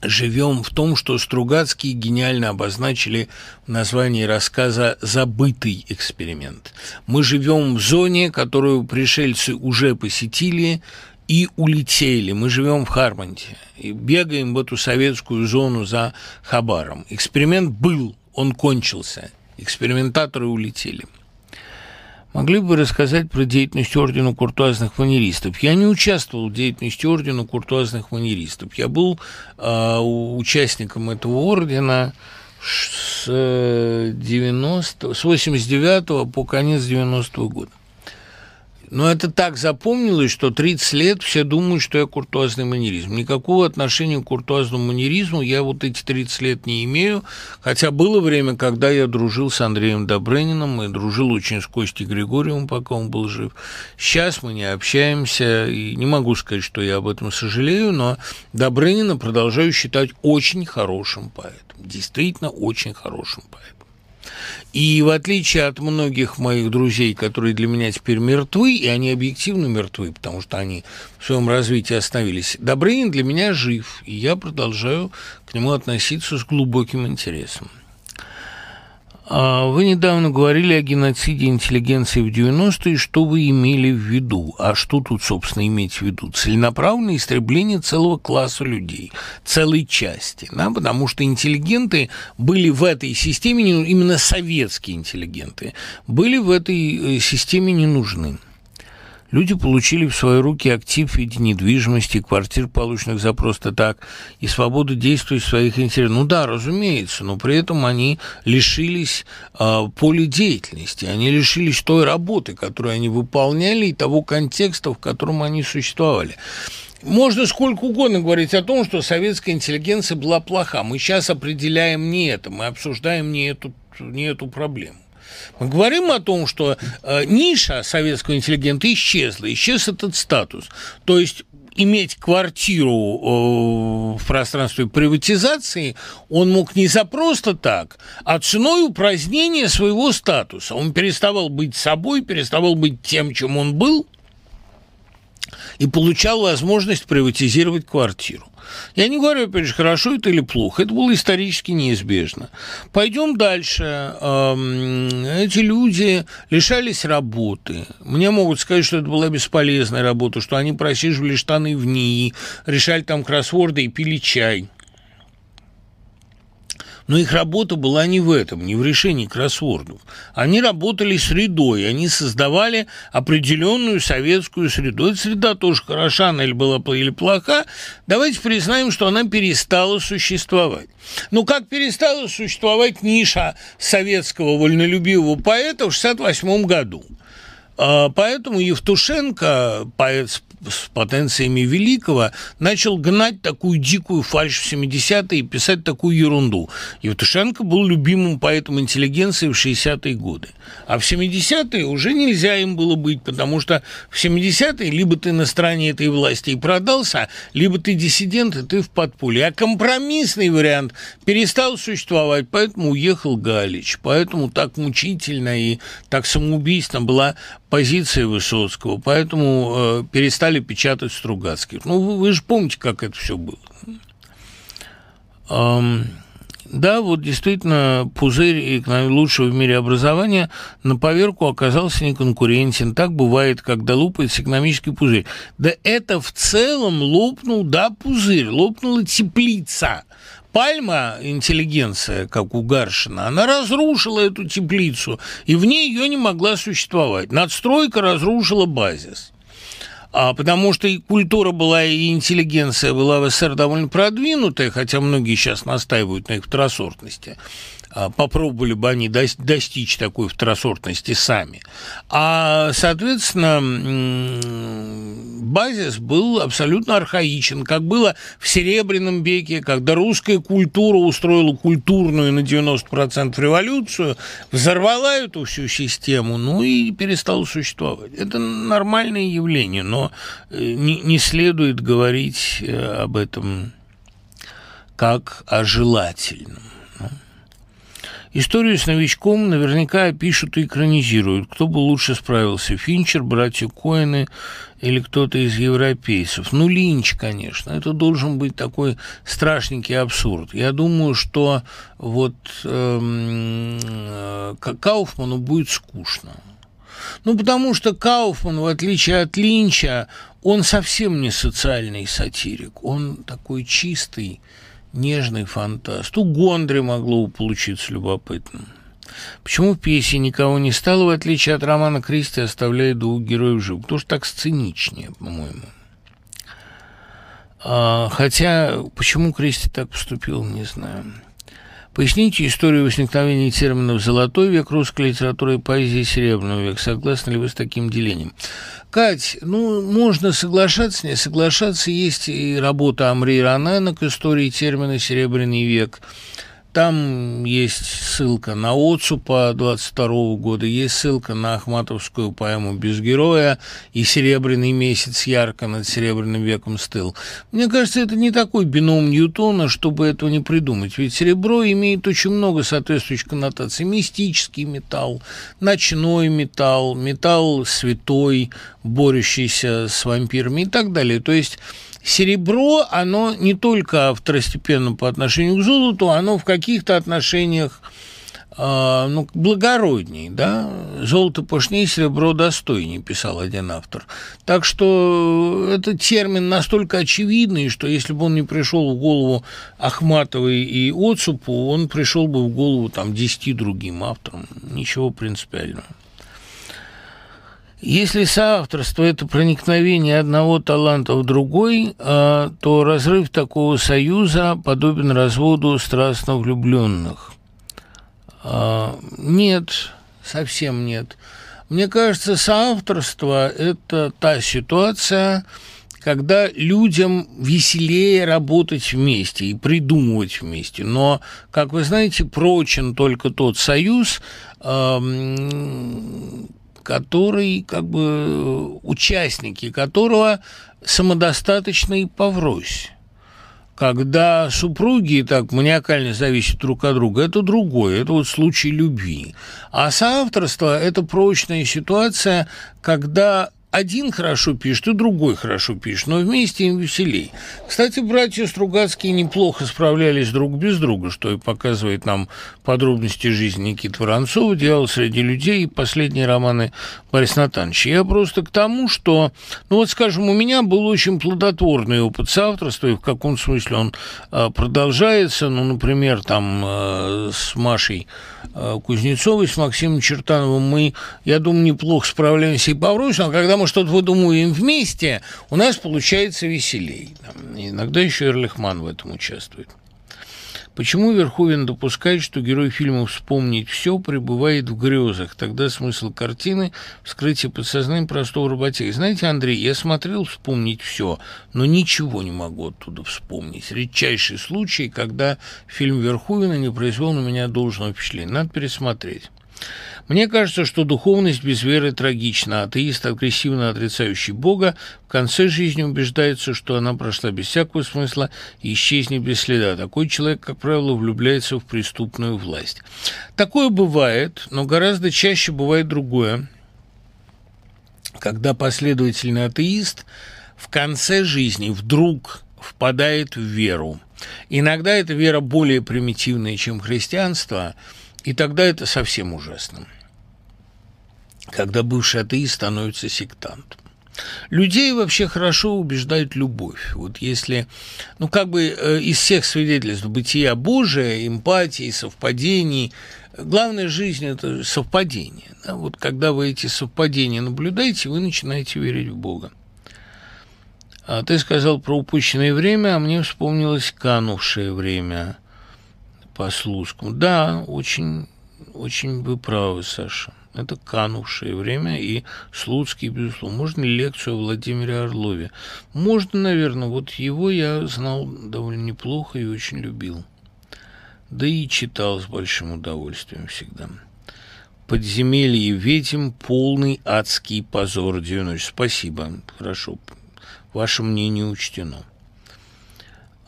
Speaker 1: живем в том, что Стругацкие гениально обозначили в названии рассказа «забытый эксперимент». Мы живем в зоне, которую пришельцы уже посетили и улетели. Мы живем в Хармонте и бегаем в эту советскую зону за Хабаром. Эксперимент был, он кончился. Экспериментаторы улетели. Могли бы рассказать про деятельность Ордена куртуазных манеристов? Я не участвовал в деятельности Ордена куртуазных манеристов. Я был э, участником этого ордена с, 90, с 89 по конец 90 -го года. Но это так запомнилось, что 30 лет все думают, что я куртуазный манеризм. Никакого отношения к куртуазному манеризму я вот эти 30 лет не имею, хотя было время, когда я дружил с Андреем Добрыниным и дружил очень с Костей Григорьевым, пока он был жив. Сейчас мы не общаемся, и не могу сказать, что я об этом сожалею, но Добрынина продолжаю считать очень хорошим поэтом, действительно очень хорошим поэтом. И в отличие от многих моих друзей, которые для меня теперь мертвы, и они объективно мертвы, потому что они в своем развитии остановились, Добрынин для меня жив, и я продолжаю к нему относиться с глубоким интересом. А вы недавно говорили о геноциде интеллигенции в 90-е. Что вы имели в виду? А что тут, собственно, иметь в виду? Целенаправленное истребление целого класса людей, целой части. Да? Потому что интеллигенты были в этой системе, именно советские интеллигенты, были в этой э, системе не нужны. Люди получили в свои руки актив в виде недвижимости, квартир, полученных за просто так, и свободу действовать в своих интересах. Ну да, разумеется, но при этом они лишились э, поля деятельности, они лишились той работы, которую они выполняли, и того контекста, в котором они существовали. Можно сколько угодно говорить о том, что советская интеллигенция была плоха. Мы сейчас определяем не это, мы обсуждаем не эту, не эту проблему. Мы говорим о том, что э, ниша советского интеллигента исчезла, исчез этот статус. То есть иметь квартиру э, в пространстве приватизации он мог не за просто так, а ценой упразднения своего статуса. Он переставал быть собой, переставал быть тем, чем он был, и получал возможность приватизировать квартиру. Я не говорю, опять же, хорошо это или плохо. Это было исторически неизбежно. Пойдем дальше. Эти люди лишались работы. Мне могут сказать, что это была бесполезная работа, что они просиживали штаны в НИИ, решали там кроссворды и пили чай. Но их работа была не в этом, не в решении кроссвордов. Они работали средой, они создавали определенную советскую среду. Эта среда тоже хороша она или была или плоха. Давайте признаем, что она перестала существовать. Ну, как перестала существовать ниша советского вольнолюбивого поэта в 1968 году. А, поэтому Евтушенко, поэт с потенциями великого, начал гнать такую дикую фальшь в 70-е и писать такую ерунду. Евтушенко был любимым поэтом интеллигенции в 60-е годы. А в 70-е уже нельзя им было быть, потому что в 70-е либо ты на стороне этой власти и продался, либо ты диссидент, и ты в подполье. А компромиссный вариант перестал существовать, поэтому уехал Галич. Поэтому так мучительно и так самоубийственно была позиция Высоцкого, поэтому э, перестали печатать Стругацких. Ну, вы, вы же помните, как это все было. Эм, да, вот действительно, пузырь лучшего в мире образования на поверку оказался неконкурентен. Так бывает, когда лопается экономический пузырь. Да это в целом лопнул, да, пузырь, лопнула теплица – Пальма, интеллигенция, как у Гаршина, она разрушила эту теплицу, и в ней ее не могла существовать. Надстройка разрушила базис. А потому что и культура была, и интеллигенция была в СССР довольно продвинутая, хотя многие сейчас настаивают на их второсортности. А, попробовали бы они достичь такой второсортности сами. А, соответственно, базис был абсолютно архаичен, как было в Серебряном веке, когда русская культура устроила культурную на 90% революцию, взорвала эту всю систему, ну и перестала существовать. Это нормальное явление, но э, не, не следует говорить э, об этом как о желательном. Историю с новичком наверняка пишут и экранизируют. Кто бы лучше справился, Финчер, братья Коэны или кто-то из европейцев? Ну, Линч, конечно. Это должен быть такой страшненький абсурд. Я думаю, что вот эм, э, Кауфману будет скучно. Ну, потому что Кауфман, в отличие от Линча, он совсем не социальный сатирик. Он такой чистый, нежный фантаст. У Гондри могло получиться любопытно. Почему в пьесе никого не стало, в отличие от романа Кристи, оставляя двух героев живых? Потому что так сценичнее, по-моему. А, хотя, почему Кристи так поступил, не знаю. Поясните историю возникновения терминов «золотой век» русской литературы и поэзии «серебряного века». Согласны ли вы с таким делением? Кать, ну, можно соглашаться, не соглашаться. Есть и работа Амри Ранена к истории термина «серебряный век». Там есть ссылка на Оцупа 22 года, есть ссылка на Ахматовскую поэму «Без героя» и «Серебряный месяц ярко над Серебряным веком стыл». Мне кажется, это не такой бином Ньютона, чтобы этого не придумать. Ведь серебро имеет очень много соответствующих коннотаций. Мистический металл, ночной металл, металл святой, борющийся с вампирами и так далее. То есть серебро, оно не только второстепенно по отношению к золоту, оно в каких-то отношениях э, ну, благородней, да, золото пышнее, серебро достойнее, писал один автор. Так что этот термин настолько очевидный, что если бы он не пришел в голову Ахматовой и Оцупу, он пришел бы в голову там десяти другим авторам. Ничего принципиального. Если соавторство – это проникновение одного таланта в другой, а, то разрыв такого союза подобен разводу страстно влюбленных. А, нет, совсем нет. Мне кажется, соавторство – это та ситуация, когда людям веселее работать вместе и придумывать вместе. Но, как вы знаете, прочен только тот союз, который, как бы, участники которого самодостаточны и поврось. Когда супруги так маниакально зависят друг от друга, это другое, это вот случай любви. А соавторство – это прочная ситуация, когда один хорошо пишет, и другой хорошо пишет, но вместе им веселей. Кстати, братья Стругацкие неплохо справлялись друг без друга, что и показывает нам подробности жизни Никиты Воронцова, «Дьявол среди людей» и последние романы Бориса Натановича. Я просто к тому, что, ну вот, скажем, у меня был очень плодотворный опыт соавторства, и в каком смысле он а, продолжается, ну, например, там а, с Машей Кузнецовой, с Максимом Чертановым мы, я думаю, неплохо справляемся и поврось, но когда мы что-то выдумываем вместе, у нас получается веселей. Иногда еще Эрлихман в этом участвует. Почему Верховен допускает, что герой фильма «Вспомнить все» пребывает в грезах? Тогда смысл картины – вскрытие подсознания простого работяги. Знаете, Андрей, я смотрел «Вспомнить все», но ничего не могу оттуда вспомнить. Редчайший случай, когда фильм Верховена не произвел на меня должного впечатления. Надо пересмотреть. Мне кажется, что духовность без веры трагична. Атеист, агрессивно отрицающий Бога, в конце жизни убеждается, что она прошла без всякого смысла и исчезнет без следа. Такой человек, как правило, влюбляется в преступную власть. Такое бывает, но гораздо чаще бывает другое, когда последовательный атеист в конце жизни вдруг впадает в веру. Иногда эта вера более примитивная, чем христианство, и тогда это совсем ужасно когда бывший атеист становится сектантом. Людей вообще хорошо убеждает любовь. Вот если, ну, как бы э, из всех свидетельств бытия Божия, эмпатии, совпадений, главная жизнь – это совпадение. Да? Вот когда вы эти совпадения наблюдаете, вы начинаете верить в Бога. А ты сказал про упущенное время, а мне вспомнилось канувшее время по Слуцкому. Да, очень, очень вы правы, Саша. Это канувшее время и Слуцкий, безусловно. Можно лекцию о Владимире Орлове? Можно, наверное. Вот его я знал довольно неплохо и очень любил. Да и читал с большим удовольствием всегда. «Подземелье ведьм. Полный адский позор 90». Спасибо. Хорошо. Ваше мнение учтено.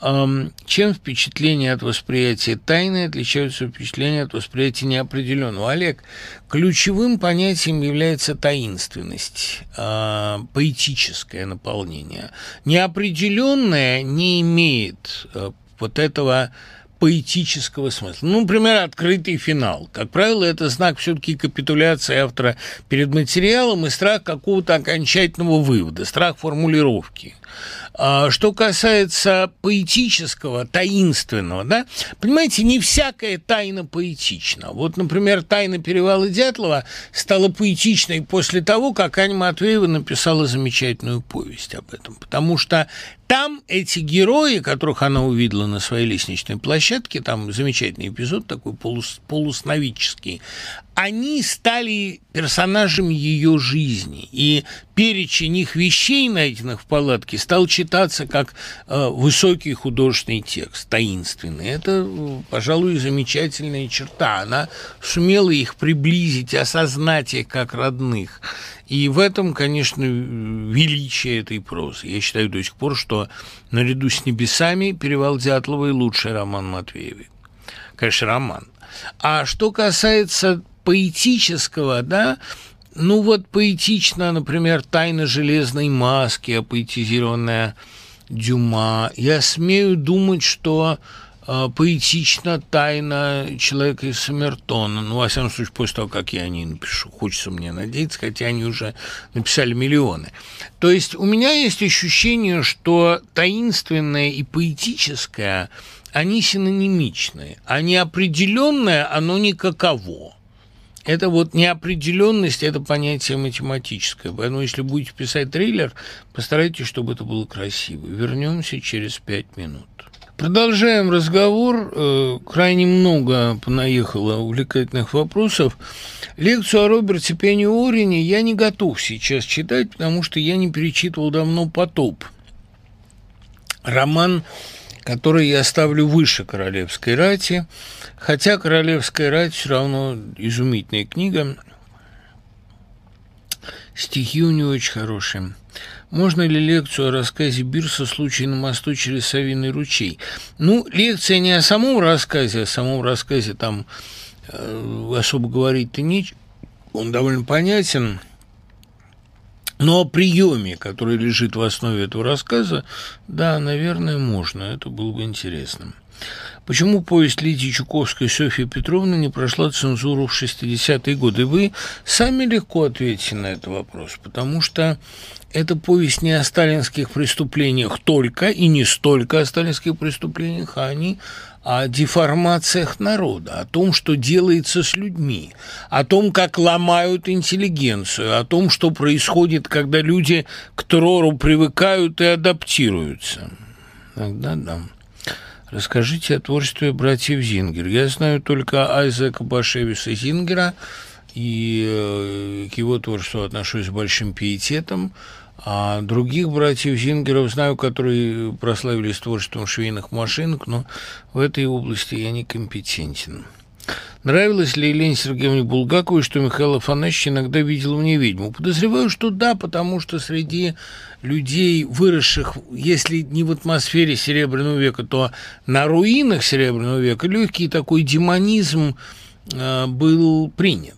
Speaker 1: Чем впечатления от восприятия тайны отличаются от впечатления от восприятия неопределенного? Олег, ключевым понятием является таинственность, а, поэтическое наполнение. Неопределенное не имеет э, вот этого поэтического смысла. Ну, например, открытый финал. Как правило, это знак все-таки капитуляции автора перед материалом и страх какого-то окончательного вывода, страх формулировки. А что касается поэтического, таинственного, да, понимаете, не всякая тайна поэтична. Вот, например, тайна перевала Дятлова стала поэтичной после того, как Аня Матвеева написала замечательную повесть об этом, потому что там эти герои, которых она увидела на своей лестничной площадке, там замечательный эпизод такой полус, полусновический, они стали персонажами ее жизни, и перечень их вещей, найденных в палатке, стал читаться как э, высокий художественный текст, таинственный. Это, пожалуй, замечательная черта. Она сумела их приблизить, осознать их как родных. И в этом, конечно, величие этой прозы. Я считаю до сих пор, что наряду с «Небесами» «Перевал Дятловой» лучший роман Матвеевой. Конечно, роман. А что касается поэтического, да, ну вот поэтично, например, «Тайна железной маски», апоэтизированная Дюма. Я смею думать, что э, поэтична тайна человека из Саммертона. Ну, во всяком случае, после того, как я о ней напишу. Хочется мне надеяться, хотя они уже написали миллионы. То есть у меня есть ощущение, что таинственное и поэтическое, они синонимичны, а неопределенное, оно никаково. Это вот неопределенность, это понятие математическое. Поэтому, если будете писать триллер, постарайтесь, чтобы это было красиво. Вернемся через пять минут. Продолжаем разговор. Э, крайне много понаехало увлекательных вопросов. Лекцию о Роберте Пенни Орине я не готов сейчас читать, потому что я не перечитывал давно «Потоп». Роман который я ставлю выше «Королевской рати», хотя «Королевская рать» все равно изумительная книга, стихи у него очень хорошие. Можно ли лекцию о рассказе Бирса «Случай на мосту через Савиный ручей»? Ну, лекция не о самом рассказе, о самом рассказе там э, особо говорить-то нечего. Он довольно понятен – но о приеме, который лежит в основе этого рассказа, да, наверное, можно. Это было бы интересно. Почему повесть Лидии Чуковской Софья Петровна не прошла цензуру в 60-е годы? Вы сами легко ответите на этот вопрос, потому что эта повесть не о сталинских преступлениях только и не столько о сталинских преступлениях, а они о деформациях народа, о том, что делается с людьми, о том, как ломают интеллигенцию, о том, что происходит, когда люди к террору привыкают и адаптируются. Да, да. Расскажите о творчестве братьев Зингер. Я знаю только Айзека Башевиса Зингера, и э, к его творчеству отношусь с большим пиететом. А других братьев Зингеров знаю, которые прославились творчеством швейных машинок, но в этой области я некомпетентен. Нравилось ли Елене Сергеевне Булгаковой, что Михаил Афанасьевич иногда видел в ней ведьму? Подозреваю, что да, потому что среди людей, выросших, если не в атмосфере Серебряного века, то на руинах Серебряного века, легкий такой демонизм был принят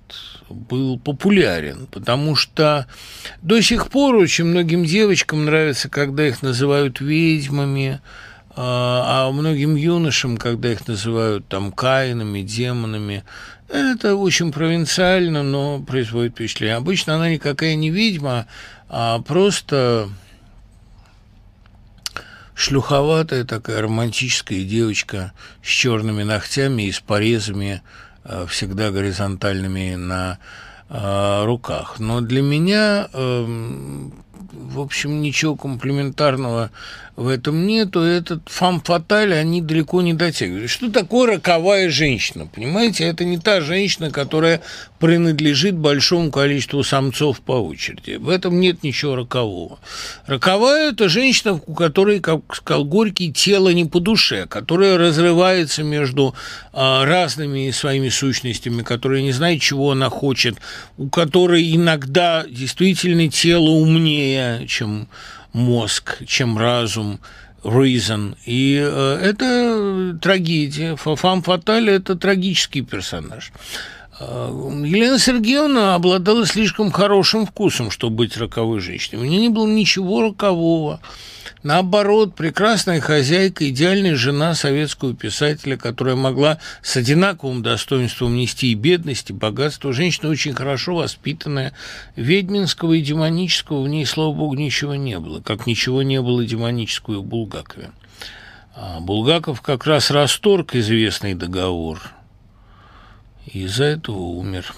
Speaker 1: был популярен, потому что до сих пор очень многим девочкам нравится, когда их называют ведьмами, а, а многим юношам, когда их называют там каинами, демонами, это очень провинциально, но производит впечатление. Обычно она никакая не ведьма, а просто шлюховатая такая романтическая девочка с черными ногтями и с порезами, всегда горизонтальными на а, руках. Но для меня, эм, в общем, ничего комплементарного в этом нету, этот фам-фаталь, они далеко не дотягивают. Что такое роковая женщина? Понимаете, это не та женщина, которая принадлежит большому количеству самцов по очереди. В этом нет ничего рокового. Роковая – это женщина, у которой, как сказал Горький, тело не по душе, которая разрывается между а, разными своими сущностями, которая не знает, чего она хочет, у которой иногда действительно тело умнее, чем мозг, чем разум, reason. И э, это трагедия. Фам Фаталь – это трагический персонаж. Э, Елена Сергеевна обладала слишком хорошим вкусом, чтобы быть роковой женщиной. У нее не было ничего рокового. Наоборот, прекрасная хозяйка, идеальная жена советского писателя, которая могла с одинаковым достоинством нести и бедность, и богатство. Женщина очень хорошо воспитанная. Ведьминского и демонического в ней, слава богу, ничего не было, как ничего не было демонического и в Булгакове. А Булгаков как раз расторг известный договор, и из-за этого умер.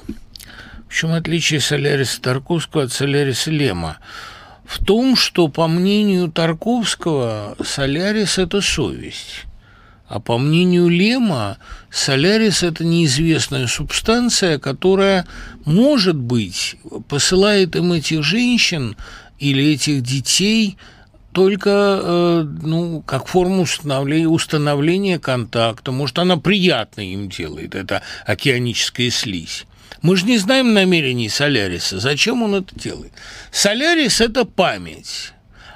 Speaker 1: В чем отличие Соляриса Тарковского от Соляриса Лема? в том, что, по мнению Тарковского, Солярис – это совесть. А по мнению Лема, Солярис – это неизвестная субстанция, которая, может быть, посылает им этих женщин или этих детей только э, ну, как форму установления, установления контакта. Может, она приятно им делает, это океаническая слизь. Мы же не знаем намерений Соляриса. Зачем он это делает? Солярис – это память.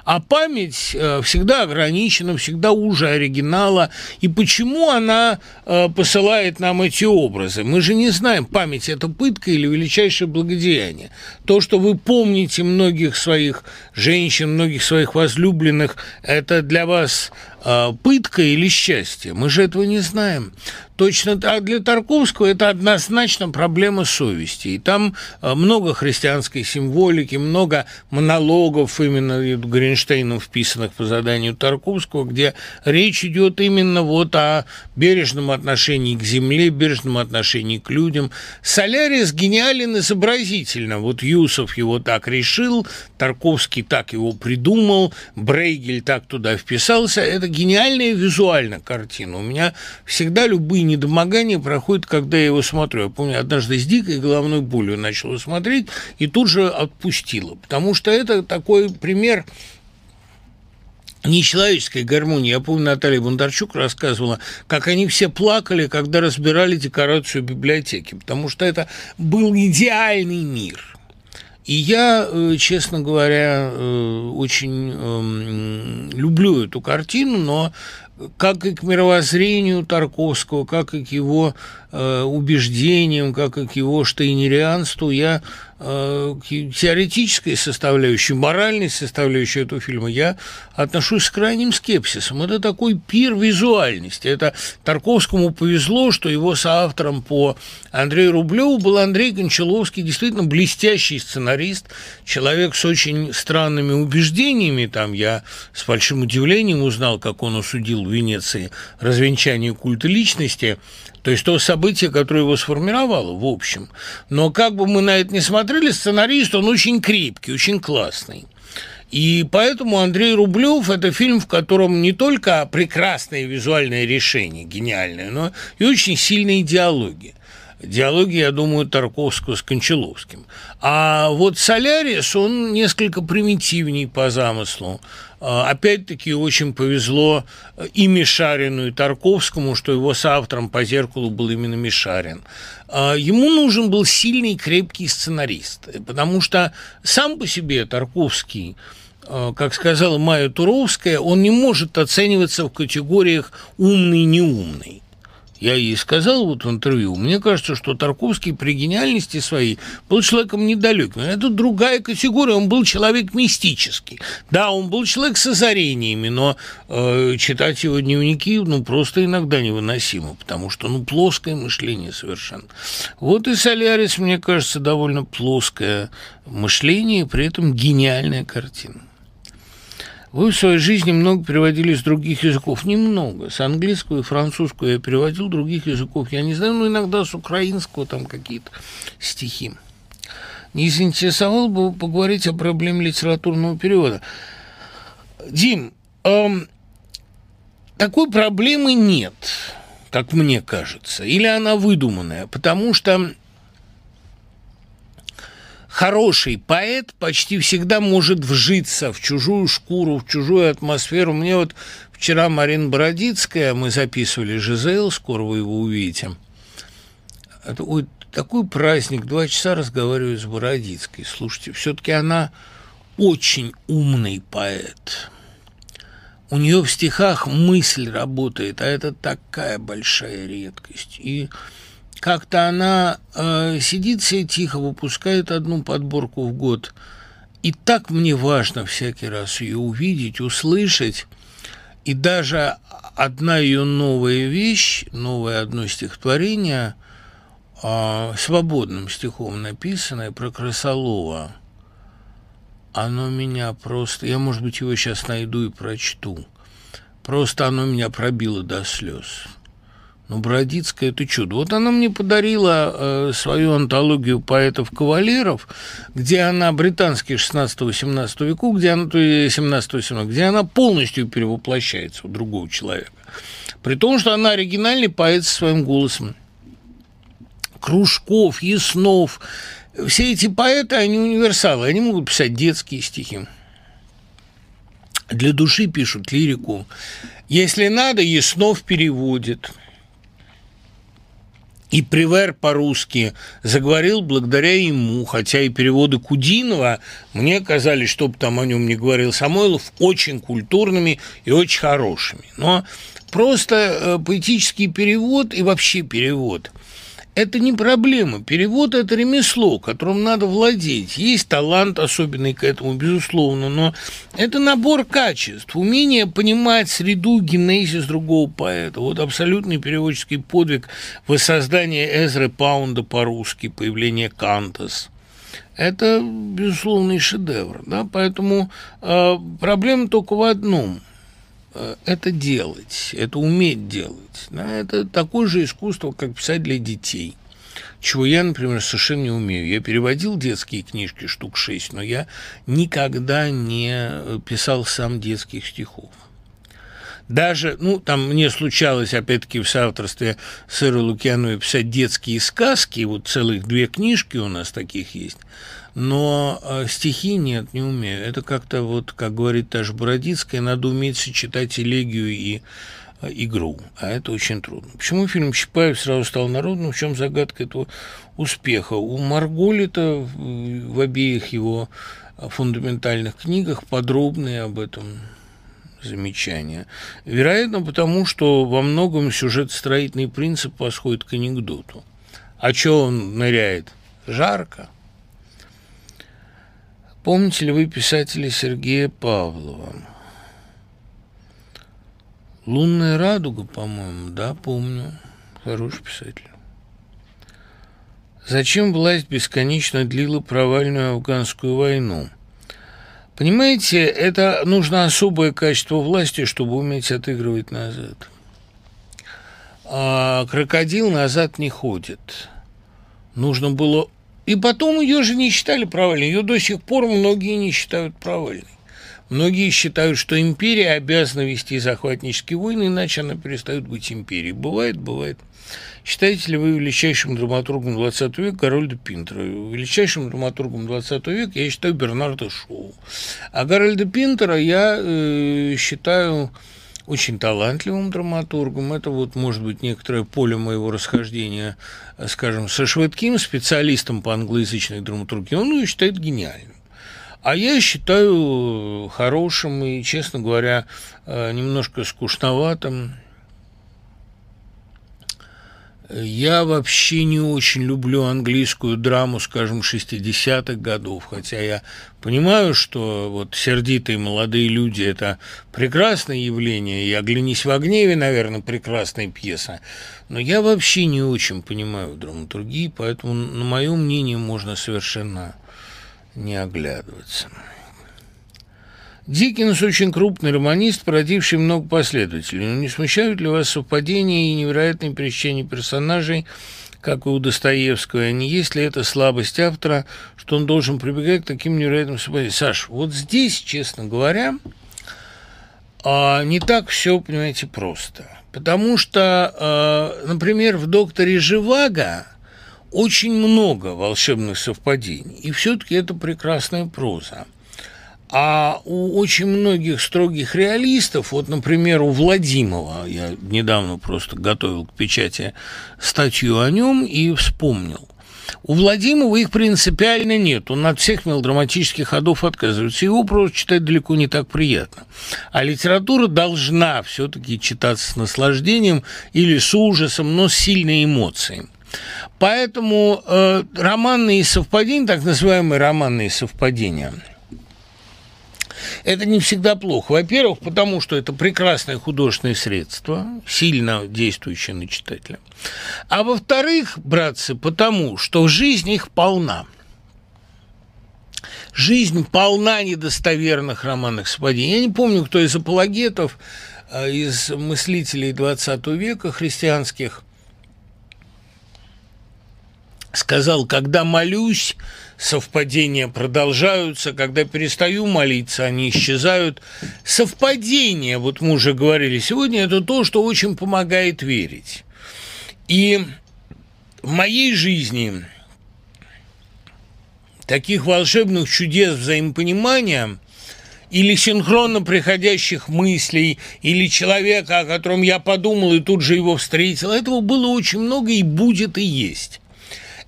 Speaker 1: А память э, всегда ограничена, всегда уже оригинала. И почему она э, посылает нам эти образы? Мы же не знаем, память – это пытка или величайшее благодеяние. То, что вы помните многих своих женщин, многих своих возлюбленных, это для вас пытка или счастье? Мы же этого не знаем. Точно так для Тарковского это однозначно проблема совести. И там э, много христианской символики, много монологов именно Гринштейном вписанных по заданию Тарковского, где речь идет именно вот о бережном отношении к земле, бережном отношении к людям. Солярис гениален изобразительно. Вот Юсов его так решил, Тарковский так его придумал, Брейгель так туда вписался. Это гениальная визуально картина. У меня всегда любые недомогание проходит, когда я его смотрю. Я помню, однажды с дикой головной болью начала смотреть и тут же отпустила, потому что это такой пример нечеловеческой гармонии. Я помню, Наталья Бондарчук рассказывала, как они все плакали, когда разбирали декорацию библиотеки, потому что это был идеальный мир. И я, э, честно говоря, э, очень эм, люблю эту картину, но как и к мировоззрению Тарковского, как и к его э, убеждениям, как и к его штейнерианству, я Э, к теоретической составляющей, моральной составляющей этого фильма я отношусь с крайним скепсисом. Это такой пир визуальности. Это Тарковскому повезло, что его соавтором по Андрею Рублеву был Андрей Гончаловский, действительно блестящий сценарист, человек с очень странными убеждениями. Там я с большим удивлением узнал, как он осудил в Венеции развенчание культа личности. То есть то событие, которое его сформировало, в общем. Но как бы мы на это не смотрели, сценарист, он очень крепкий, очень классный. И поэтому Андрей Рублев – это фильм, в котором не только прекрасное визуальное решение, гениальное, но и очень сильные диалоги диалоги, я думаю, Тарковского с Кончаловским. А вот «Солярис», он несколько примитивней по замыслу. А, опять-таки очень повезло и Мишарину, и Тарковскому, что его соавтором по «Зеркалу» был именно Мишарин. А, ему нужен был сильный, крепкий сценарист, потому что сам по себе Тарковский а, как сказала Майя Туровская, он не может оцениваться в категориях умный-неумный. Я ей сказал вот в интервью, мне кажется, что Тарковский при гениальности своей был человеком недалеким. Это другая категория, он был человек мистический. Да, он был человек с озарениями, но э, читать его дневники ну, просто иногда невыносимо, потому что ну, плоское мышление совершенно. Вот и Солярис, мне кажется, довольно плоское мышление, при этом гениальная картина. Вы в своей жизни много переводили с других языков. Немного. С английского и французского я переводил, других языков я не знаю, но иногда с украинского там какие-то стихи. Не заинтересовал бы поговорить о проблеме литературного перевода. Дим, эм, такой проблемы нет, как мне кажется. Или она выдуманная, потому что хороший поэт почти всегда может вжиться в чужую шкуру, в чужую атмосферу. Мне вот вчера Марина Бородицкая, мы записывали Жизел, скоро вы его увидите. Это, ой, такой праздник, два часа разговариваю с Бородицкой. Слушайте, все-таки она очень умный поэт. У нее в стихах мысль работает, а это такая большая редкость. И как-то она э, сидит себе тихо, выпускает одну подборку в год. И так мне важно всякий раз ее увидеть, услышать. И даже одна ее новая вещь, новое одно стихотворение, э, свободным стихом написанное про Красолова, оно меня просто... Я, может быть, его сейчас найду и прочту. Просто оно меня пробило до слез. Ну, Бродицкая – это чудо. Вот она мне подарила э, свою антологию поэтов-кавалеров, где она, британский 16-18 веку, где она, то 17-18, где она полностью перевоплощается у другого человека. При том, что она оригинальный поэт со своим голосом. Кружков, Яснов, все эти поэты, они универсалы, они могут писать детские стихи. Для души пишут лирику. Если надо, Яснов переводит – и Привер по-русски заговорил благодаря ему, хотя и переводы Кудинова мне казались, чтобы там о нем не говорил Самойлов, очень культурными и очень хорошими. Но просто э, поэтический перевод и вообще перевод – это не проблема. Перевод – это ремесло, которым надо владеть. Есть талант особенный к этому, безусловно, но это набор качеств, умение понимать среду, генезис другого поэта. Вот абсолютный переводческий подвиг воссоздания Эзры Паунда по-русски, появление Кантас – это безусловный шедевр. Да? Поэтому э, проблема только в одном это делать, это уметь делать. Да? Это такое же искусство, как писать для детей чего я, например, совершенно не умею. Я переводил детские книжки штук шесть, но я никогда не писал сам детских стихов. Даже, ну, там мне случалось, опять-таки, в соавторстве с Ирой Лукьяновой писать детские сказки, вот целых две книжки у нас таких есть, но э, стихи нет, не умею. Это как-то вот, как говорит та же Бородицкая, надо уметь сочетать элегию и игру, а это очень трудно. Почему фильм Чапаев сразу стал народным? В чем загадка этого успеха? У Марголита в обеих его фундаментальных книгах подробные об этом замечания. Вероятно, потому что во многом сюжет-строительный принцип восходит к анекдоту. А что он ныряет? Жарко. Помните ли вы писателя Сергея Павлова? Лунная радуга, по-моему, да, помню. Хороший писатель. Зачем власть бесконечно длила провальную афганскую войну? Понимаете, это нужно особое качество власти, чтобы уметь отыгрывать назад. А крокодил назад не ходит. Нужно было... И потом ее же не считали провальной. Ее до сих пор многие не считают провальной. Многие считают, что империя обязана вести захватнические войны, иначе она перестает быть империей. Бывает, бывает. Считаете ли вы величайшим драматургом XX века Гарольда Пинтера? Величайшим драматургом XX века я считаю Бернарда Шоу. А Гарольда Пинтера я э, считаю очень талантливым драматургом. Это вот, может быть, некоторое поле моего расхождения, скажем, со Шведким, специалистом по англоязычной драматургии. Он ее считает гениальным. А я считаю хорошим и, честно говоря, э, немножко скучноватым. Я вообще не очень люблю английскую драму, скажем, 60-х годов, хотя я понимаю, что вот сердитые молодые люди – это прекрасное явление, и «Оглянись в гневе», наверное, прекрасная пьеса, но я вообще не очень понимаю драматургии, поэтому, на мое мнение, можно совершенно не оглядываться. Диккенс очень крупный романист, породивший много последователей. Но не смущают ли вас совпадения и невероятные пересечения персонажей, как и у Достоевского? Не есть ли это слабость автора, что он должен прибегать к таким невероятным совпадениям? Саш, вот здесь, честно говоря, а, не так все, понимаете, просто. Потому что, а, например, в «Докторе Живаго» очень много волшебных совпадений, и все-таки это прекрасная проза. А у очень многих строгих реалистов, вот, например, у Владимова, я недавно просто готовил к печати статью о нем и вспомнил. У Владимира их принципиально нет. Он от всех мелодраматических ходов отказывается. Его просто читать далеко не так приятно. А литература должна все-таки читаться с наслаждением или с ужасом, но с сильной эмоцией. Поэтому э, романные совпадения, так называемые романные совпадения, это не всегда плохо. Во-первых, потому что это прекрасное художественное средство, сильно действующее на читателя. А во-вторых, братцы, потому что жизнь их полна. Жизнь полна недостоверных романных совпадений. Я не помню, кто из апологетов, э, из мыслителей XX века христианских сказал, когда молюсь, совпадения продолжаются, когда перестаю молиться, они исчезают. Совпадения, вот мы уже говорили сегодня, это то, что очень помогает верить. И в моей жизни таких волшебных чудес взаимопонимания или синхронно приходящих мыслей, или человека, о котором я подумал и тут же его встретил, этого было очень много и будет и есть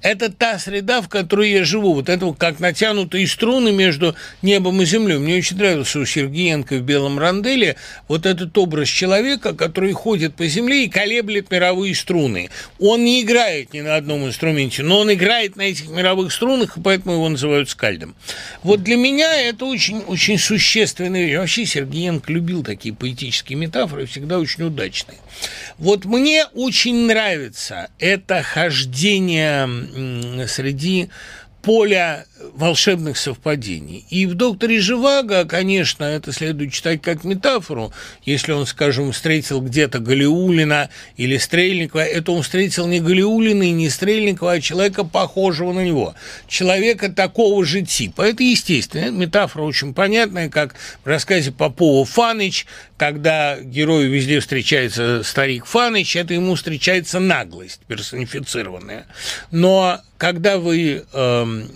Speaker 1: это та среда, в которой я живу. Вот это как натянутые струны между небом и землей. Мне очень нравился у Сергеенко в «Белом ранделе» вот этот образ человека, который ходит по земле и колеблет мировые струны. Он не играет ни на одном инструменте, но он играет на этих мировых струнах, и поэтому его называют скальдом. Вот для меня это очень, очень существенная вещь. Вообще Сергеенко любил такие поэтические метафоры, всегда очень удачные. Вот мне очень нравится это хождение среди поля волшебных совпадений. И в «Докторе Живаго», конечно, это следует читать как метафору. Если он, скажем, встретил где-то Галиулина или Стрельникова, это он встретил не Галиулина и не Стрельникова, а человека, похожего на него. Человека такого же типа. Это естественно. Метафора очень понятная, как в рассказе Попова «Фаныч», когда герою везде встречается старик Фаныч, это ему встречается наглость персонифицированная. Но когда вы... Эм,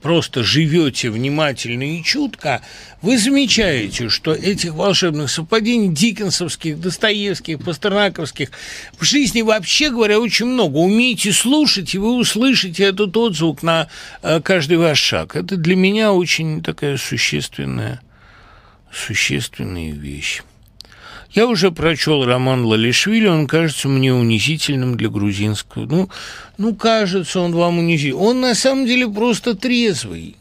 Speaker 1: просто живете внимательно и чутко, вы замечаете, что этих волшебных совпадений диккенсовских, достоевских, пастернаковских в жизни вообще говоря очень много. Умейте слушать, и вы услышите этот отзвук на э, каждый ваш шаг. Это для меня очень такая существенная, существенная вещь. Я уже прочел роман Лалишвили, он кажется мне унизительным для грузинского. Ну, ну кажется он вам унизительным. Он на самом деле просто трезвый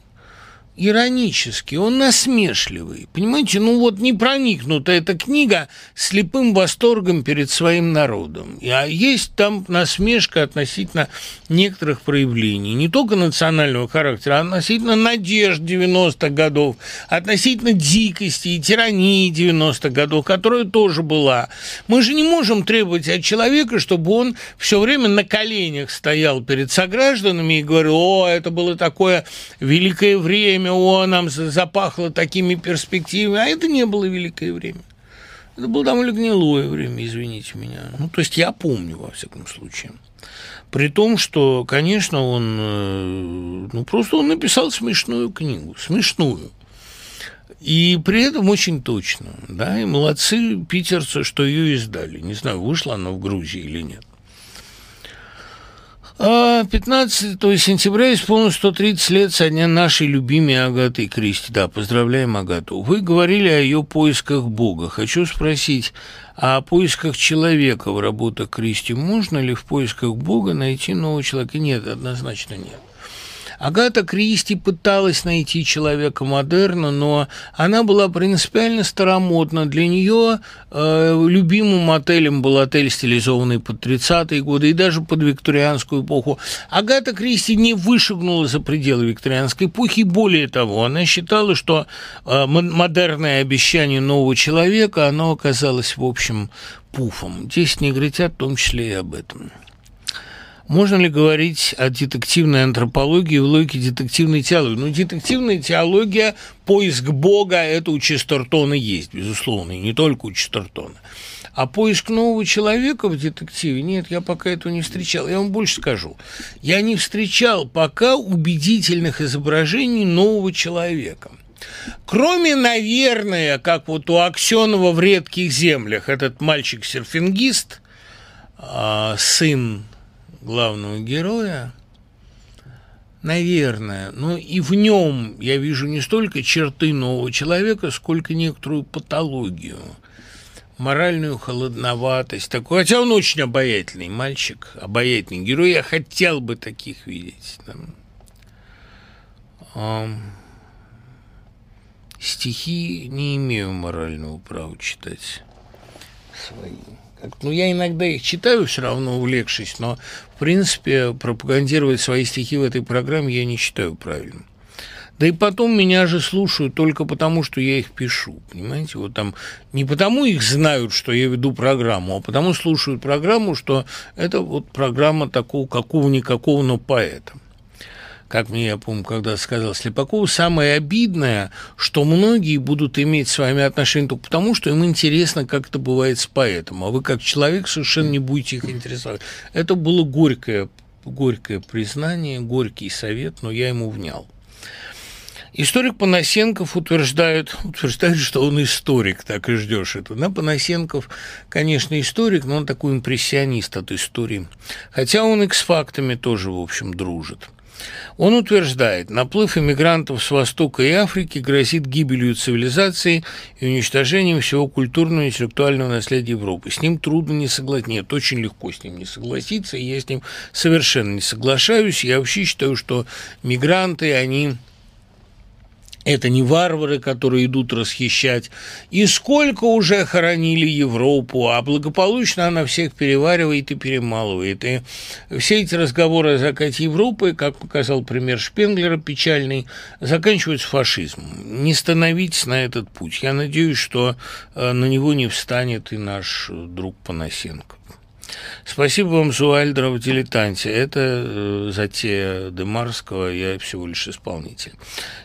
Speaker 1: иронический, он насмешливый. Понимаете, ну вот не проникнута эта книга слепым восторгом перед своим народом. А есть там насмешка относительно некоторых проявлений, не только национального характера, а относительно надежд 90-х годов, относительно дикости и тирании 90-х годов, которая тоже была. Мы же не можем требовать от человека, чтобы он все время на коленях стоял перед согражданами и говорил, о, это было такое великое время, время, о, нам запахло такими перспективами, а это не было великое время. Это было довольно гнилое время, извините меня. Ну, то есть я помню, во всяком случае. При том, что, конечно, он, э, ну, просто он написал смешную книгу, смешную. И при этом очень точно, да, и молодцы питерцы, что ее издали. Не знаю, вышла она в Грузии или нет. 15 а сентября исполнилось 130 лет со дня нашей любимой Агаты Кристи. Да, поздравляем Агату. Вы говорили о ее поисках Бога. Хочу спросить, а о поисках человека в работах Кристи можно ли в поисках Бога найти нового человека? Нет, однозначно нет. Агата Кристи пыталась найти человека модерна, но она была принципиально старомодна. Для нее э, любимым отелем был отель, стилизованный под 30-е годы и даже под викторианскую эпоху. Агата Кристи не вышагнула за пределы викторианской эпохи. Более того, она считала, что э, модерное обещание нового человека, оно оказалось, в общем, пуфом. Здесь негритят в том числе и об этом. Можно ли говорить о детективной антропологии в логике детективной теологии? Ну, детективная теология, поиск Бога, это у Честертона есть, безусловно, и не только у Честертона. А поиск нового человека в детективе, нет, я пока этого не встречал. Я вам больше скажу. Я не встречал пока убедительных изображений нового человека. Кроме, наверное, как вот у Аксенова в «Редких землях», этот мальчик-серфингист, а, сын главного героя, наверное, но и в нем я вижу не столько черты нового человека, сколько некоторую патологию, моральную холодноватость такую. Хотя он очень обаятельный мальчик, обаятельный герой. Я хотел бы таких видеть. Там. Стихи не имею морального права читать свои. Ну, я иногда их читаю, все равно увлекшись, но, в принципе, пропагандировать свои стихи в этой программе я не считаю правильным. Да и потом меня же слушают только потому, что я их пишу, понимаете? Вот там не потому их знают, что я веду программу, а потому слушают программу, что это вот программа такого какого-никакого, но поэта как мне, я помню, когда сказал Слепакову, самое обидное, что многие будут иметь с вами отношения только потому, что им интересно, как это бывает с поэтом, а вы как человек совершенно не будете их интересовать. Это было горькое, горькое признание, горький совет, но я ему внял. Историк Панасенков утверждает, утверждает, что он историк, так и ждешь это. На Панасенков, конечно, историк, но он такой импрессионист от истории. Хотя он и с фактами тоже, в общем, дружит. Он утверждает, наплыв иммигрантов с Востока и Африки грозит гибелью цивилизации и уничтожением всего культурного и интеллектуального наследия Европы. С ним трудно не согласиться. Нет, очень легко с ним не согласиться, и я с ним совершенно не соглашаюсь. Я вообще считаю, что мигранты, они это не варвары, которые идут расхищать. И сколько уже хоронили Европу, а благополучно она всех переваривает и перемалывает. И все эти разговоры о закате Европы, как показал пример Шпенглера печальный, заканчиваются фашизмом. Не становитесь на этот путь. Я надеюсь, что э, на него не встанет и наш друг Панасенко. Спасибо вам, Зуальдер, в «Дилетанте». Это э, затея Демарского, я всего лишь исполнитель.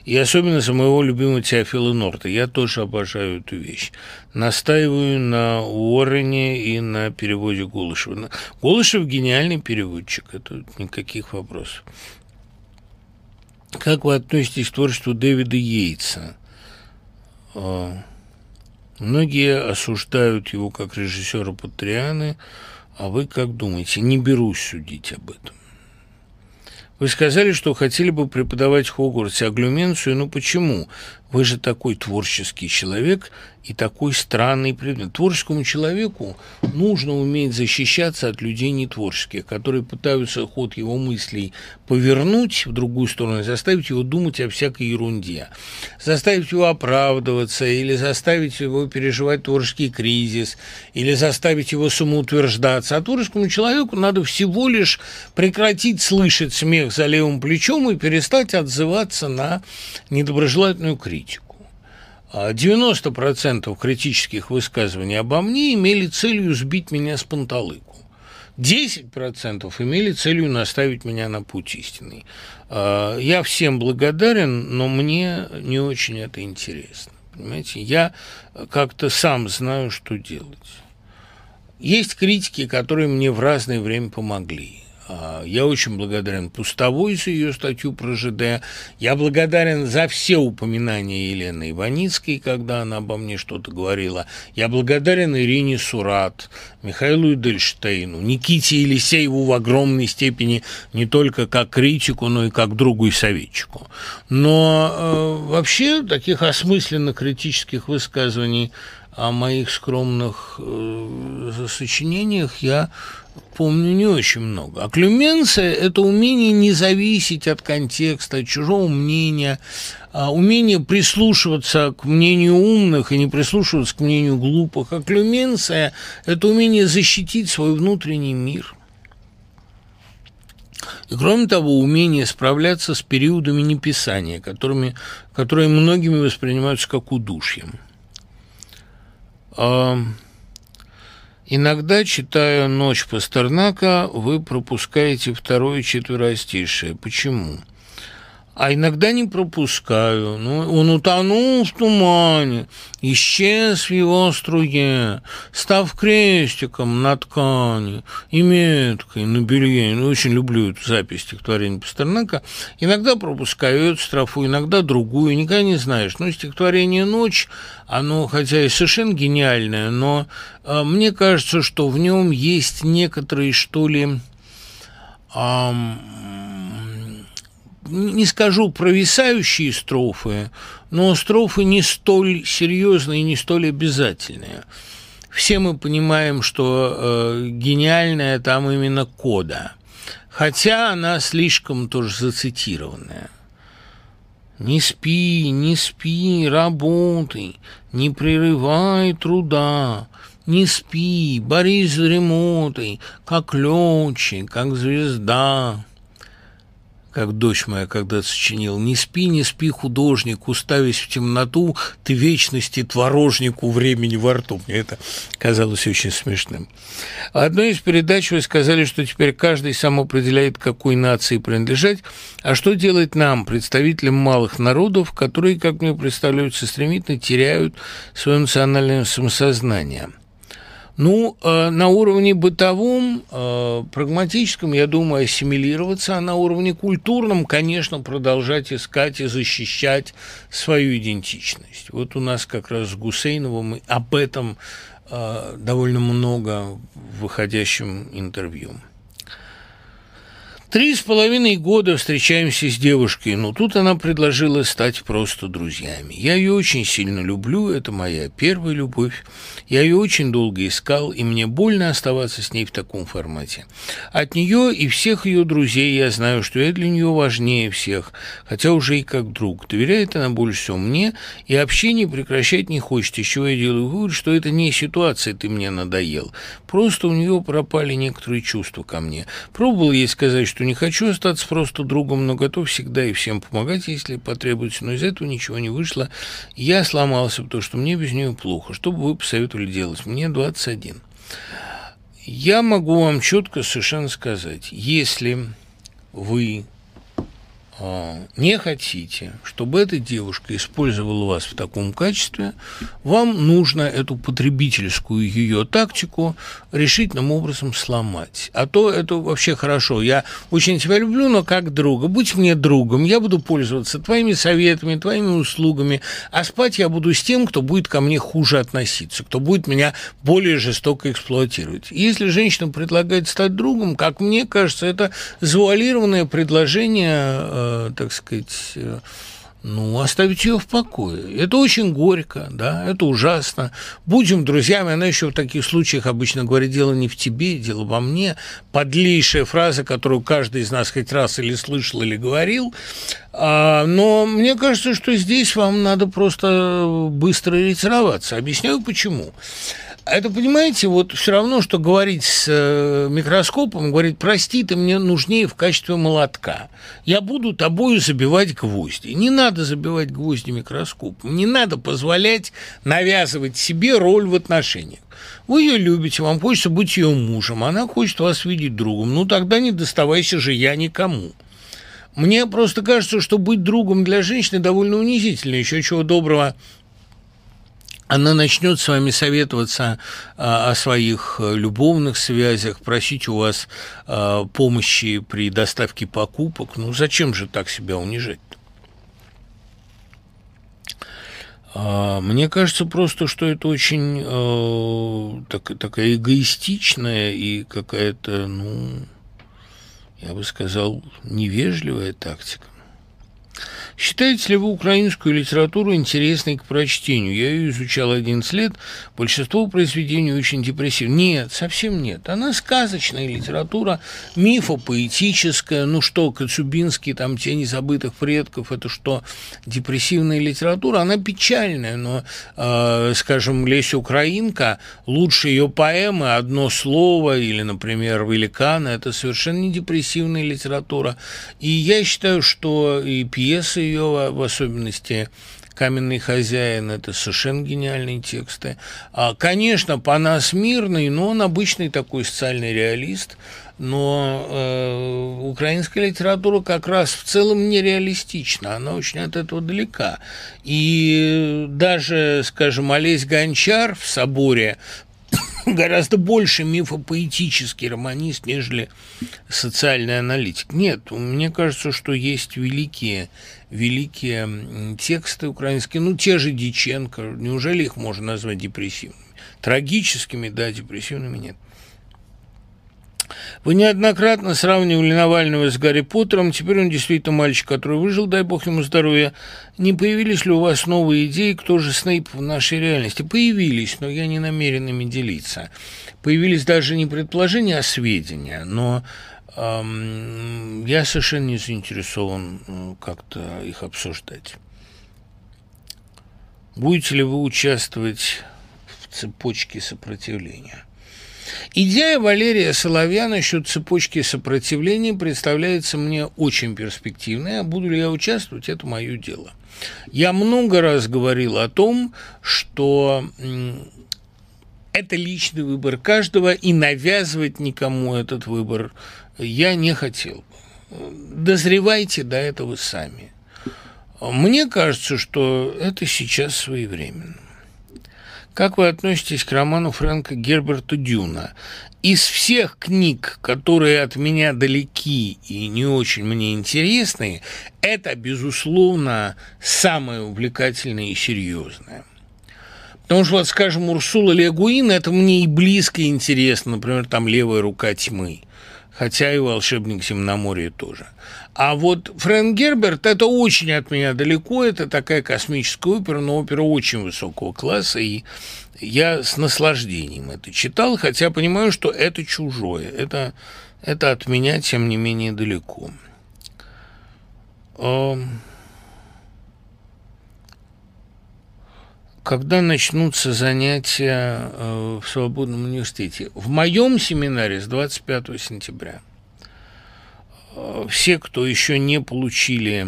Speaker 1: И особенно за моего любимого Теофила Норта. Я тоже обожаю эту вещь. Настаиваю на Уоррене и на переводе Голышева. Голышев – гениальный переводчик, это никаких вопросов. Как вы относитесь к творчеству Дэвида Йейтса? А, многие осуждают его как режиссера Патрианы – а вы как думаете? Не берусь судить об этом. Вы сказали, что хотели бы преподавать в Хогвартсе аглюменцию. Ну почему? Вы же такой творческий человек, и такой странный предмет. Творческому человеку нужно уметь защищаться от людей нетворческих, которые пытаются ход его мыслей повернуть в другую сторону заставить его думать о всякой ерунде, заставить его оправдываться или заставить его переживать творческий кризис, или заставить его самоутверждаться. А творческому человеку надо всего лишь прекратить слышать смех за левым плечом и перестать отзываться на недоброжелательную критику. 90% критических высказываний обо мне имели целью сбить меня с панталыку. 10% имели целью наставить меня на путь истинный. А, я всем благодарен, но мне не очень это интересно. Понимаете, я как-то сам знаю, что делать. Есть критики, которые мне в разное время помогли. А, я очень благодарен Пустовой за ее статью про ЖД. Я благодарен за все упоминания Елены Иваницкой, когда она обо мне что-то говорила. Я благодарен Ирине Сурат, Михаилу Эдельштейну, Никите Елисееву в огромной степени не только как критику, но и как другу и советчику. Но э, вообще таких осмысленных критических высказываний о моих скромных э, сочинениях я помню не очень много. А клюменция – это умение не зависеть от контекста, от чужого мнения, а умение прислушиваться к мнению умных и не прислушиваться к мнению глупых. А клюменция – это умение защитить свой внутренний мир. И кроме того, умение справляться с периодами неписания, которыми, которые многими воспринимаются как удушьем. Иногда, читая «Ночь Пастернака», вы пропускаете второе четверостишее. Почему? А иногда не пропускаю. Ну, он утонул в тумане, исчез в его струе, став крестиком на ткани и меткой на белье. Ну, очень люблю эту запись стихотворения Пастернака. Иногда пропускаю эту строфу, иногда другую, никогда не знаешь. Ну, стихотворение «Ночь», оно, хотя и совершенно гениальное, но э, мне кажется, что в нем есть некоторые, что ли, эм, не скажу провисающие строфы, но строфы не столь серьезные не столь обязательные. Все мы понимаем, что э, гениальная там именно кода, хотя она слишком тоже зацитированная. Не спи, не спи, работай, не прерывай труда, не спи, борись с дремотой, как летчик, как звезда как дочь моя когда сочинил, «Не спи, не спи, художник, уставясь в темноту, ты вечности творожнику времени во рту». Мне это казалось очень смешным. Одной из передач вы сказали, что теперь каждый сам определяет, какой нации принадлежать, а что делать нам, представителям малых народов, которые, как мне представляются, стремительно теряют свое национальное самосознание – ну, э, на уровне бытовом, э, прагматическом, я думаю, ассимилироваться, а на уровне культурном, конечно, продолжать искать и защищать свою идентичность. Вот у нас как раз с Гусейновым об этом э, довольно много в выходящем интервью. Три с половиной года встречаемся с девушкой, но тут она предложила стать просто друзьями. Я ее очень сильно люблю, это моя первая любовь. Я ее очень долго искал, и мне больно оставаться с ней в таком формате. От нее и всех ее друзей я знаю, что я для нее важнее всех, хотя уже и как друг. Доверяет она больше всего мне, и общение прекращать не хочет, из чего я делаю вывод, что это не ситуация «ты мне надоел». Просто у нее пропали некоторые чувства ко мне. Пробовал ей сказать, что что не хочу остаться просто другом, но готов всегда и всем помогать, если потребуется. Но из этого ничего не вышло. Я сломался, потому что мне без нее плохо. Что бы вы посоветовали делать? Мне 21. Я могу вам четко совершенно сказать, если вы не хотите, чтобы эта девушка использовала вас в таком качестве, вам нужно эту потребительскую ее тактику решительным образом сломать. А то это вообще хорошо. Я очень тебя люблю, но как друга. Будь мне другом, я буду пользоваться твоими советами, твоими услугами, а спать я буду с тем, кто будет ко мне хуже относиться, кто будет меня более жестоко эксплуатировать. Если женщина предлагает стать другом, как мне кажется, это завуалированное предложение Э, так сказать, э, ну, оставить ее в покое. Это очень горько, да, это ужасно. Будем друзьями. Она еще в таких случаях обычно говорит, дело не в тебе, дело во мне. Подлейшая фраза, которую каждый из нас хоть раз или слышал, или говорил. А, но мне кажется, что здесь вам надо просто быстро ретироваться. Объясняю, почему. Это, понимаете, вот все равно, что говорить с э, микроскопом, говорить, прости, ты мне нужнее в качестве молотка. Я буду тобою забивать гвозди. Не надо забивать гвозди микроскопом. Не надо позволять навязывать себе роль в отношениях. Вы ее любите, вам хочется быть ее мужем, она хочет вас видеть другом. Ну, тогда не доставайся же я никому. Мне просто кажется, что быть другом для женщины довольно унизительно. Еще чего доброго – она начнет с вами советоваться а, о своих э, любовных связях, просить у вас а, помощи при доставке покупок. Ну, зачем же так себя унижать? А, мне кажется просто, что это очень э, так, такая эгоистичная и какая-то, ну, я бы сказал, невежливая тактика. Считаете ли вы украинскую литературу интересной к прочтению? Я ее изучал 11 лет, большинство произведений очень депрессивны. Нет, совсем нет. Она сказочная литература, мифопоэтическая. Ну что, Коцюбинский, там «Тени забытых предков», это что, депрессивная литература? Она печальная, но, э, скажем, Леся Украинка, лучше ее поэмы «Одно слово» или, например, «Великаны» – это совершенно не депрессивная литература. И я считаю, что и пьесы ее, в особенности «Каменный хозяин» – это совершенно гениальные тексты. А, конечно, Панас мирный, но он обычный такой социальный реалист, но э, украинская литература как раз в целом нереалистична, она очень от этого далека. И даже, скажем, Олесь Гончар в «Соборе» гораздо больше мифопоэтический романист, нежели социальный аналитик. Нет, мне кажется, что есть великие, великие тексты украинские, ну, те же Диченко, неужели их можно назвать депрессивными? Трагическими, да, депрессивными нет. Вы неоднократно сравнивали Навального с Гарри Поттером, теперь он действительно мальчик, который выжил, дай бог ему здоровья. Не появились ли у вас новые идеи, кто же Снейп в нашей реальности? Появились, но я не намерен ими делиться. Появились даже не предположения, а сведения, но я совершенно не заинтересован э, как-то их обсуждать. Будете ли вы участвовать в цепочке сопротивления? Идея Валерия Соловья насчет цепочки сопротивления представляется мне очень перспективной, а буду ли я участвовать, это мое дело. Я много раз говорил о том, что это личный выбор каждого, и навязывать никому этот выбор я не хотел Дозревайте до этого сами. Мне кажется, что это сейчас своевременно. Как вы относитесь к роману Фрэнка Герберта Дюна? Из всех книг, которые от меня далеки и не очень мне интересны, это, безусловно, самое увлекательное и серьезное. Потому что, вот, скажем, Урсула Легуин, это мне и близко интересно, например, там «Левая рука тьмы», хотя и «Волшебник земноморья» тоже – а вот Фрэнк Герберт – это очень от меня далеко, это такая космическая опера, но опера очень высокого класса, и я с наслаждением это читал, хотя понимаю, что это чужое, это, это от меня, тем не менее, далеко. Когда начнутся занятия э, в свободном университете? В моем семинаре с 25 сентября – все, кто еще не получили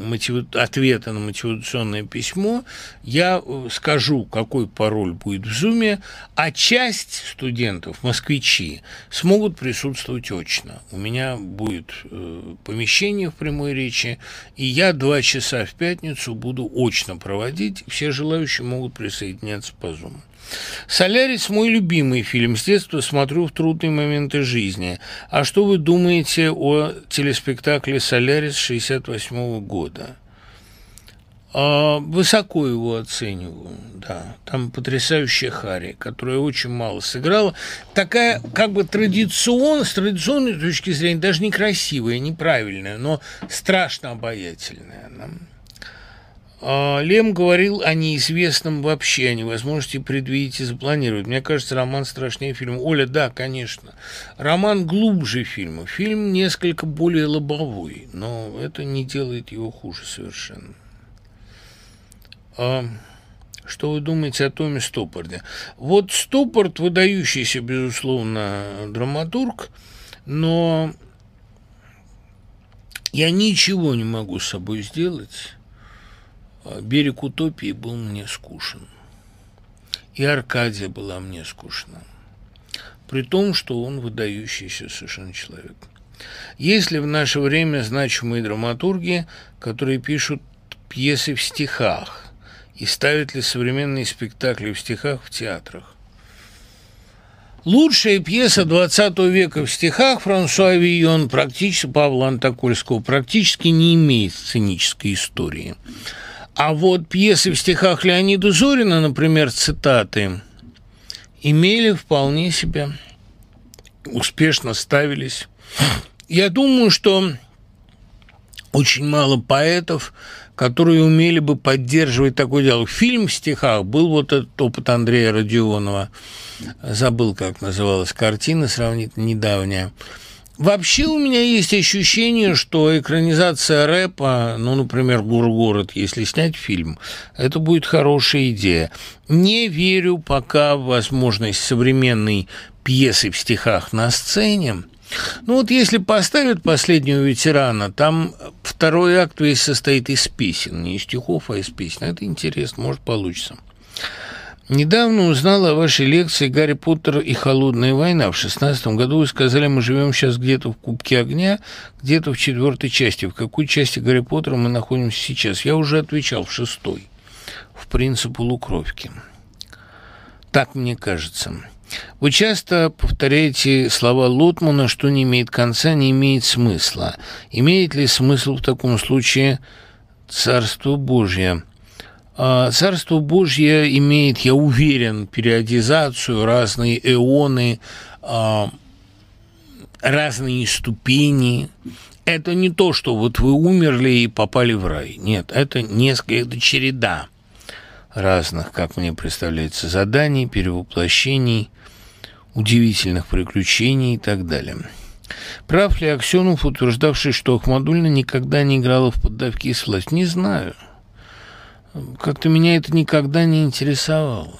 Speaker 1: мотив... ответа на мотивационное письмо, я э, скажу, какой пароль будет в Зуме, а часть студентов, москвичи, смогут присутствовать очно. У меня будет э, помещение в прямой речи, и я два часа в пятницу буду очно проводить. Все желающие могут присоединяться по Зуму. «Солярис» – мой любимый фильм. С детства смотрю в трудные моменты жизни. А что вы думаете о телеспектакле «Солярис» 68 года? А, высоко его оцениваю, да. Там потрясающая Хари, которая очень мало сыграла. Такая, как бы традицион, с традиционной точки зрения, даже некрасивая, неправильная, но страшно обаятельная. Она. А, Лем говорил о неизвестном вообще, о невозможности предвидеть и запланировать. Мне кажется, роман страшнее фильма. Оля, да, конечно. Роман глубже фильма. Фильм несколько более лобовой, но это не делает его хуже совершенно. А, Что вы думаете о Томе Стоппорде? Вот Стоппорд выдающийся, безусловно, драматург, но я ничего не могу с собой сделать. Берег утопии был мне скучен. И Аркадия была мне скучна. При том, что он выдающийся совершенно человек. Есть ли в наше время значимые драматурги, которые пишут пьесы в стихах? И ставят ли современные спектакли в стихах в театрах? Лучшая пьеса XX века в стихах Франсуа Вийон, практически Павла Антокольского, практически не имеет сценической истории. А вот пьесы в стихах Леонида Зорина, например, цитаты, имели вполне себе успешно ставились. Я думаю, что очень мало поэтов, которые умели бы поддерживать такой диалог. Фильм в стихах был вот этот опыт Андрея Родионова. Забыл, как называлась картина, сравнительно недавняя. Вообще у меня есть ощущение, что экранизация рэпа, ну, например, «Гургород», если снять фильм, это будет хорошая идея. Не верю пока в возможность современной пьесы в стихах на сцене, ну вот если поставят последнего ветерана, там второй акт весь состоит из песен, не из стихов, а из песен. Это интересно, может получится. Недавно узнала о вашей лекции «Гарри Поттер и холодная война». В шестнадцатом году вы сказали, мы живем сейчас где-то в Кубке огня, где-то в четвертой части. В какой части Гарри Поттера мы находимся сейчас? Я уже отвечал, в шестой. В принцип полукровки. Так мне кажется. Вы часто повторяете слова Лотмана, что не имеет конца, не имеет смысла. Имеет ли смысл в таком случае Царство Божье? А, Царство Божье имеет, я уверен, периодизацию, разные эоны, а, разные ступени. Это не то, что вот вы умерли и попали в рай. Нет, это несколько, это череда разных, как мне представляется, заданий, перевоплощений – удивительных приключений и так далее. Прав ли Аксенов, утверждавший, что Ахмадульна никогда не играла в поддавки и власть? Не знаю. Как-то меня это никогда не интересовало.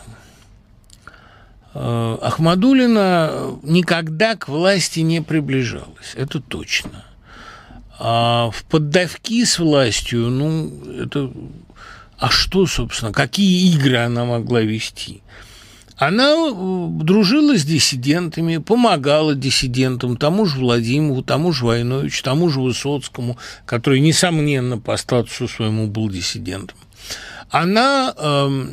Speaker 1: Э, Ахмадулина никогда к власти не приближалась, это точно. А в поддавки с властью, ну, это... А что, собственно, какие игры она могла вести? Она э, дружила с диссидентами, помогала диссидентам, тому же Владимиру, тому же Войновичу, тому же Высоцкому, который, несомненно, по статусу своему был диссидентом. Она э,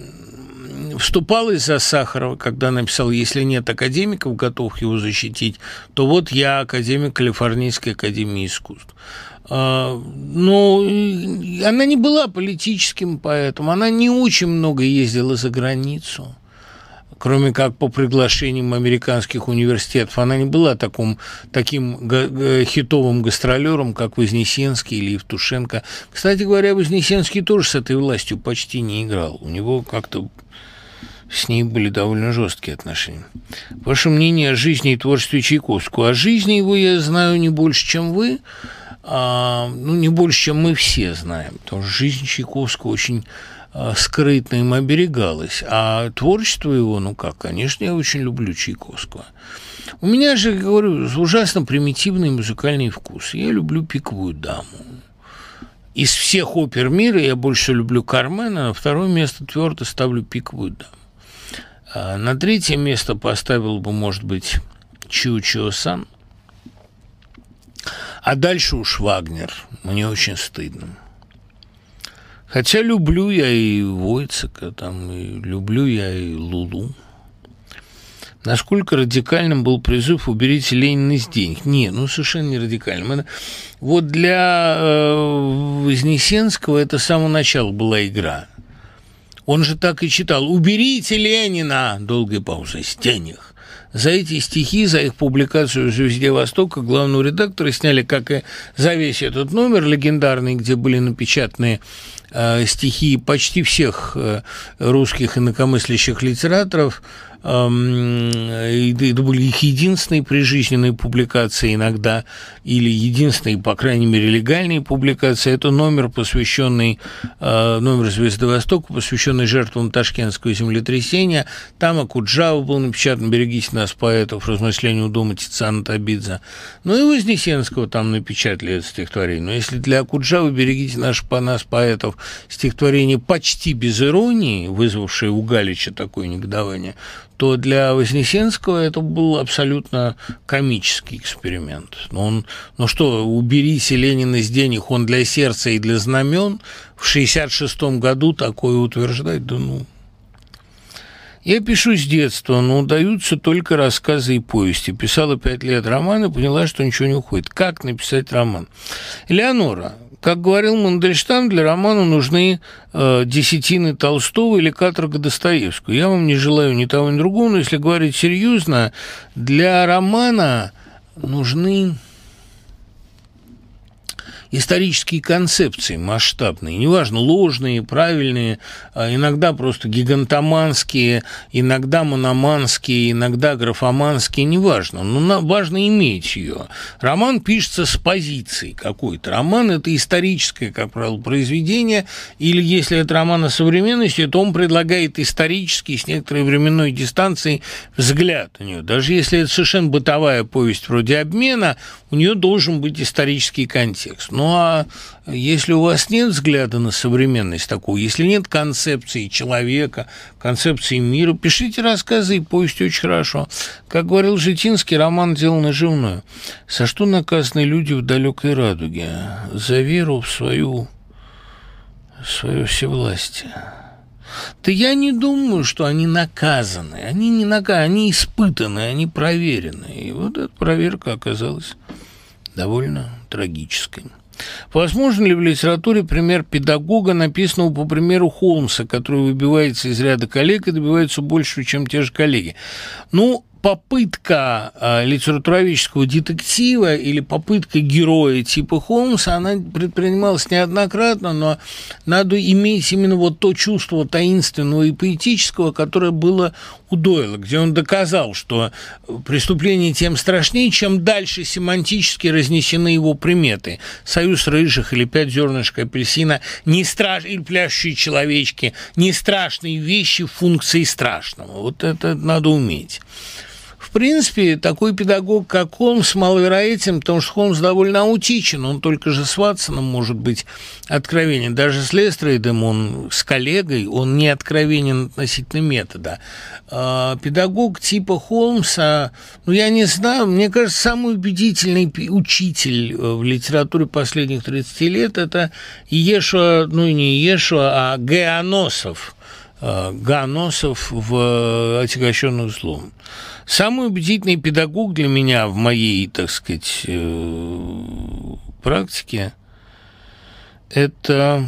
Speaker 1: вступала из-за Сахарова, когда написал, если нет академиков, готовых его защитить, то вот я академик Калифорнийской академии искусств. А, но она не была политическим поэтом, она не очень много ездила за границу кроме как по приглашениям американских университетов. Она не была таким, таким хитовым гастролером, как Вознесенский или Евтушенко. Кстати говоря, Вознесенский тоже с этой властью почти не играл. У него как-то с ней были довольно жесткие отношения. Ваше мнение о жизни и творчестве Чайковского? О жизни его я знаю не больше, чем вы, а, ну, не больше, чем мы все знаем, потому что жизнь Чайковского очень скрытно им оберегалась. А творчество его, ну как, конечно, я очень люблю Чайковского. У меня же, говорю, ужасно примитивный музыкальный вкус. Я люблю пиковую даму. Из всех опер мира я больше люблю Кармена, на второе место твердо ставлю пиковую даму. А на третье место поставил бы, может быть, Чио-Чио-сан. А дальше уж Вагнер. Мне очень стыдно. Хотя люблю я и Войцека, там, и люблю я и Лулу. Насколько радикальным был призыв «уберите Ленина из денег»? Не, ну совершенно не радикальным. Это, вот для э, Вознесенского это с самого начала была игра. Он же так и читал «уберите Ленина», долгая пауза, с денег. за эти стихи, за их публикацию в «Звезде Востока» главного редактора сняли, как и за весь этот номер легендарный, где были напечатаны стихи почти всех э, русских инакомыслящих литераторов – это были их единственные прижизненные публикации иногда, или единственные, по крайней мере, легальные публикации. Это номер, посвященный, э, номер «Звезды Востока», посвященный жертвам ташкентского землетрясения. Там Акуджава был напечатан «Берегите нас, поэтов», размышления у дома Тициана Табидзе. Ну и Вознесенского там напечатали это стихотворение. Но если для Акуджавы «Берегите наш, по нас, поэтов» стихотворение почти без иронии, вызвавшее у Галича такое негодование, то для Вознесенского это был абсолютно комический эксперимент. Но он, ну что, уберите Ленина из денег, он для сердца и для знамен. В 66 году такое утверждать, да ну... Я пишу с детства, но удаются только рассказы и повести. Писала пять лет роман и поняла, что ничего не уходит. Как написать роман? Элеонора, как говорил Мандельштам, для романа нужны э, десятины Толстого или каторга Достоевского. Я вам не желаю ни того, ни другого, но если говорить серьезно, для романа нужны исторические концепции масштабные, неважно, ложные, правильные, а иногда просто гигантоманские, иногда мономанские, иногда графоманские, неважно, но важно иметь ее. Роман пишется с позиции какой-то. Роман – это историческое, как правило, произведение, или если это роман о современности, то он предлагает исторический, с некоторой временной дистанцией взгляд на нее. Даже если это совершенно бытовая повесть вроде «Обмена», у нее должен быть исторический контекст. Ну а если у вас нет взгляда на современность такую, если нет концепции человека, концепции мира, пишите рассказы и повесть очень хорошо. Как говорил Житинский, роман делал наживную. За что наказаны люди в далекой радуге? За веру в свою, свое всевластие. Да я не думаю, что они наказаны. Они не наказаны, они испытаны, они проверены. И вот эта проверка оказалась довольно трагической. Возможно ли в литературе пример педагога, написанного по примеру Холмса, который выбивается из ряда коллег и добивается больше, чем те же коллеги? Ну, попытка э, литературоведческого детектива или попытка героя типа Холмса, она предпринималась неоднократно, но надо иметь именно вот то чувство таинственного и поэтического, которое было у Дойла, где он доказал, что преступление тем страшнее, чем дальше семантически разнесены его приметы. Союз рыжих или пять зернышек апельсина, не страш... или пляшущие человечки, не страшные вещи функции страшного. Вот это надо уметь. В принципе, такой педагог, как Холмс, маловероятен, потому что Холмс довольно аутичен, он только же с Ватсоном может быть откровенен. Даже с Лестрейдом он, с коллегой, он не откровенен относительно метода. А, педагог типа Холмса, ну, я не знаю, мне кажется, самый убедительный учитель э, в литературе последних 30 лет – это Ешуа, ну, не Ешуа, а Геоносов – Ганосов в э, «Отягощенных злом». Самый убедительный педагог для меня в моей, так сказать, э, практике – это,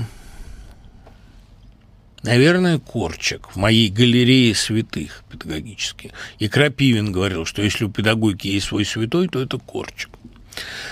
Speaker 1: наверное, Корчик в моей галерее святых педагогических. И Крапивин говорил, что если у педагогики есть свой святой, то это Корчик.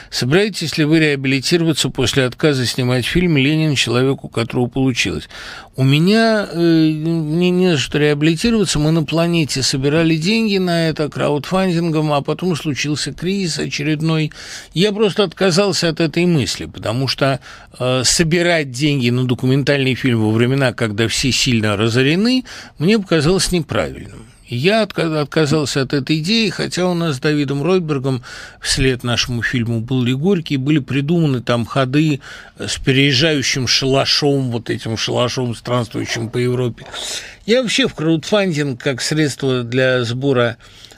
Speaker 1: Собираетесь ли вы реабилитироваться после отказа снимать фильм «Ленин. Человеку, которого получилось»? У меня э, не, не что реабилитироваться. Мы на планете собирали деньги на это краудфандингом, а потом случился кризис очередной. Я просто отказался от этой мысли, потому что э, собирать деньги на документальный фильм во времена, когда все сильно разорены, мне показалось неправильным. Я отказался от этой идеи, хотя у нас с Давидом Ройтбергом вслед нашему фильму «Был ли Горький» были придуманы там ходы с переезжающим шалашом, вот этим шалашом, странствующим по Европе. Я вообще в краудфандинг как средство для сбора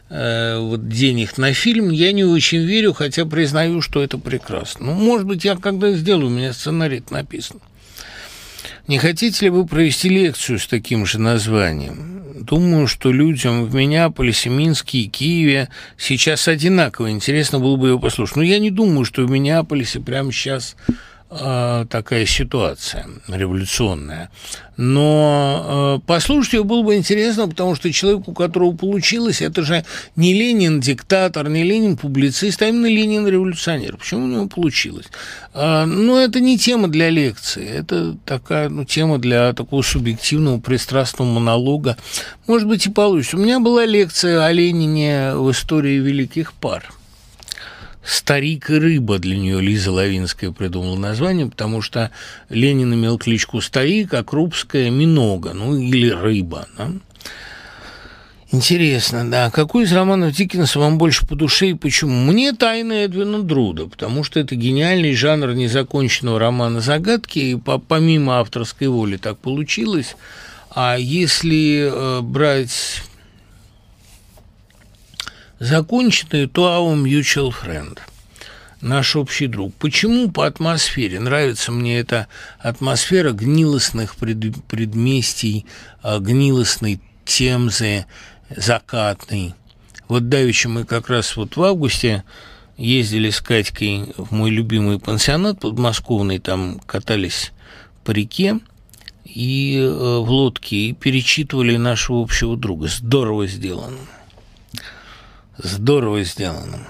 Speaker 1: э, вот денег на фильм я не очень верю, хотя признаю, что это прекрасно. Ну, может быть, я когда сделаю, у меня сценарий написан. Не хотите ли вы провести лекцию с таким же названием? Думаю, что людям в Миннеаполисе, Минске и Киеве сейчас одинаково. Интересно было бы его послушать. Но я не думаю, что в Миннеаполисе прямо сейчас такая ситуация революционная. Но э, послушать ее было бы интересно, потому что человек, у которого получилось, это же не Ленин диктатор, не Ленин публицист, а именно Ленин революционер. Почему у него получилось? Э, ну, это не тема для лекции, это такая ну, тема для такого субъективного, пристрастного монолога. Может быть, и получится. У меня была лекция о Ленине в истории великих пар – «Старик и рыба» для нее Лиза Лавинская придумала название, потому что Ленин имел кличку «Старик», а Крупская – «Минога», ну или «Рыба». Да? Интересно, да. Какой из романов Диккенса вам больше по душе и почему? Мне «Тайна Эдвина Друда», потому что это гениальный жанр незаконченного романа «Загадки», и помимо авторской воли так получилось. А если э, брать законченные, то our mutual friend наш общий друг. Почему по атмосфере? Нравится мне эта атмосфера гнилостных пред, предместий, а, гнилостной темзы, закатной. Вот давеча мы как раз вот в августе ездили с Катькой в мой любимый пансионат подмосковный, там катались по реке и э, в лодке и перечитывали нашего общего друга. Здорово сделано. Здорово сделано.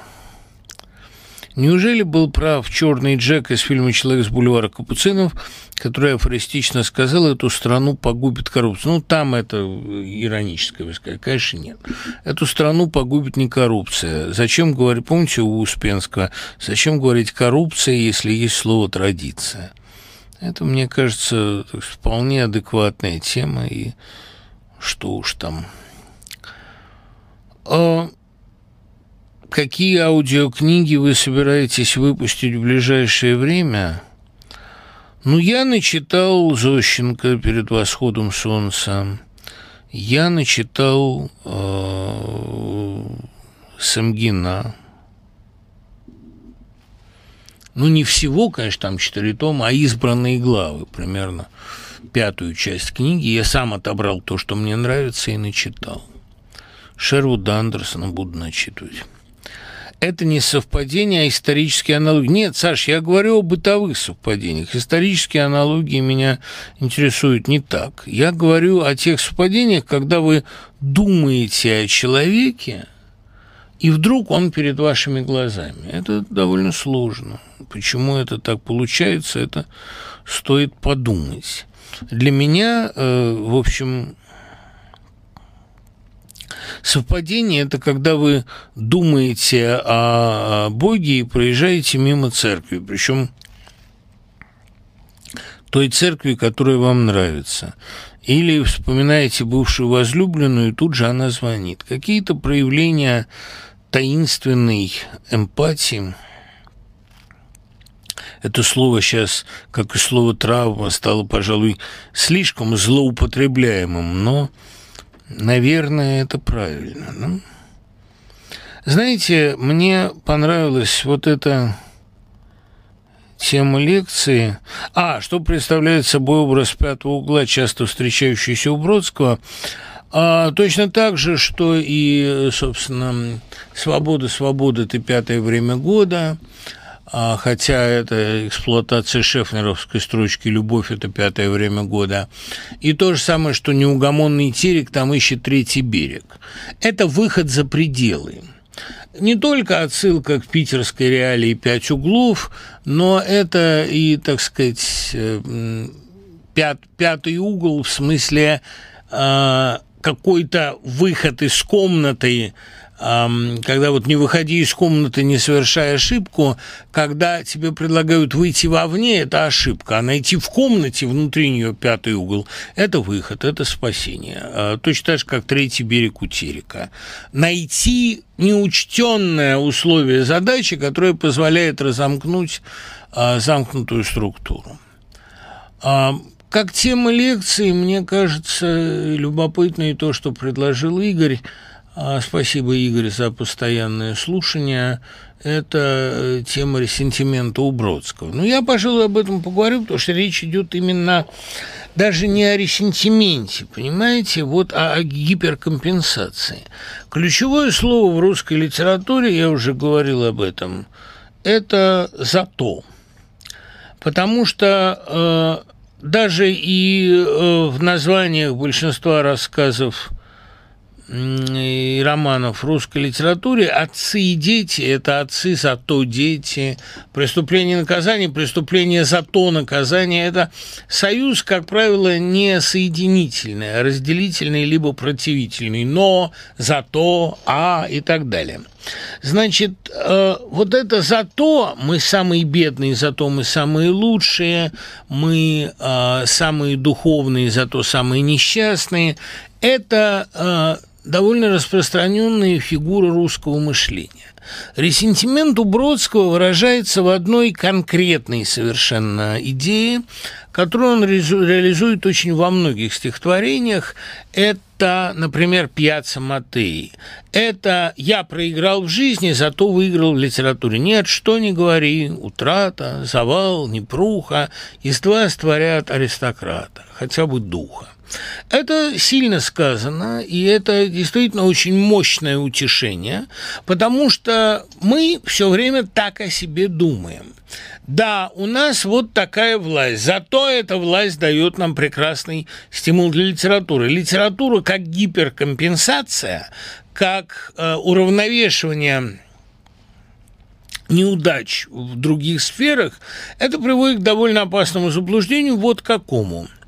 Speaker 1: Неужели был прав черный Джек из фильма «Человек с бульвара Капуцинов», который афористично сказал, эту страну погубит коррупция? Ну, там это ироническое высказывание. Конечно, нет. Эту страну погубит не коррупция. Зачем говорить, помните у Успенского, зачем говорить коррупция, если есть слово «традиция»? Это, мне кажется, вполне адекватная тема, и что уж там. Какие аудиокниги вы собираетесь выпустить в ближайшее время? Ну, я начитал Зощенко перед восходом солнца. Я начитал э, Самгина. Ну, не всего, конечно, там четыре тома, а избранные главы, примерно пятую часть книги. Я сам отобрал то, что мне нравится, и начитал. Шервуда Андерсона буду начитывать это не совпадение, а исторические аналогии. Нет, Саш, я говорю о бытовых совпадениях. Исторические аналогии меня интересуют не так. Я говорю о тех совпадениях, когда вы думаете о человеке, и вдруг он перед вашими глазами. Это довольно сложно. Почему это так получается, это стоит подумать. Для меня, э, в общем, Совпадение – это когда вы думаете о Боге и проезжаете мимо церкви, причем той церкви, которая вам нравится. Или вспоминаете бывшую возлюбленную, и тут же она звонит. Какие-то проявления таинственной эмпатии – это слово сейчас, как и слово травма, стало, пожалуй, слишком злоупотребляемым, но Наверное, это правильно. Ну, знаете, мне понравилась вот эта тема лекции. А, что представляет собой образ пятого угла, часто встречающийся у Бродского, а, точно так же, что и, собственно, «Свобода, свобода» – это пятое время года – хотя это эксплуатация шефнеровской строчки «Любовь – это пятое время года». И то же самое, что неугомонный терек там ищет третий берег. Это выход за пределы. Не только отсылка к питерской реалии «Пять углов», но это и, так сказать, э, пят, пятый угол в смысле э, какой-то выход из комнаты, когда вот не выходи из комнаты, не совершая ошибку, когда тебе предлагают выйти вовне, это ошибка, а найти в комнате внутри нее пятый угол – это выход, это спасение. А, точно так же, как третий берег у Терека. Найти неучтенное условие задачи, которое позволяет разомкнуть а, замкнутую структуру. А, как тема лекции, мне кажется, любопытно и то, что предложил Игорь – спасибо, Игорь, за постоянное слушание. Это э, тема ресентимента у Бродского. Ну, я, пожалуй, об этом поговорю, потому что речь идет именно даже не о ресентименте, понимаете, вот а о гиперкомпенсации. Ключевое слово в русской литературе, я уже говорил об этом, это «зато». потому что э, даже и э, в названиях большинства рассказов и романов в русской литературе. Отцы и дети – это отцы, зато дети, преступление и наказание, преступление зато наказание – это союз, как правило, не соединительный, а разделительный либо противительный, но, зато, а и так далее. Значит, э, вот это зато мы самые бедные, зато мы самые лучшие, мы э, самые духовные, зато самые несчастные. Это э, довольно распространенная фигура русского мышления. Ресентимент у Бродского выражается в одной конкретной совершенно идее, которую он реализует очень во многих стихотворениях. Это, например, «Пьяца Матеи». Это «Я проиграл в жизни, зато выиграл в литературе». Нет, что не говори, утрата, завал, непруха, из два створят аристократа, хотя бы духа. Это сильно сказано, и это действительно очень мощное утешение, потому что мы все время так о себе думаем. Да, у нас вот такая власть, зато эта власть дает нам прекрасный стимул для литературы. Литература как гиперкомпенсация, как э, уравновешивание неудач в других сферах, это приводит к довольно опасному заблуждению, вот какому –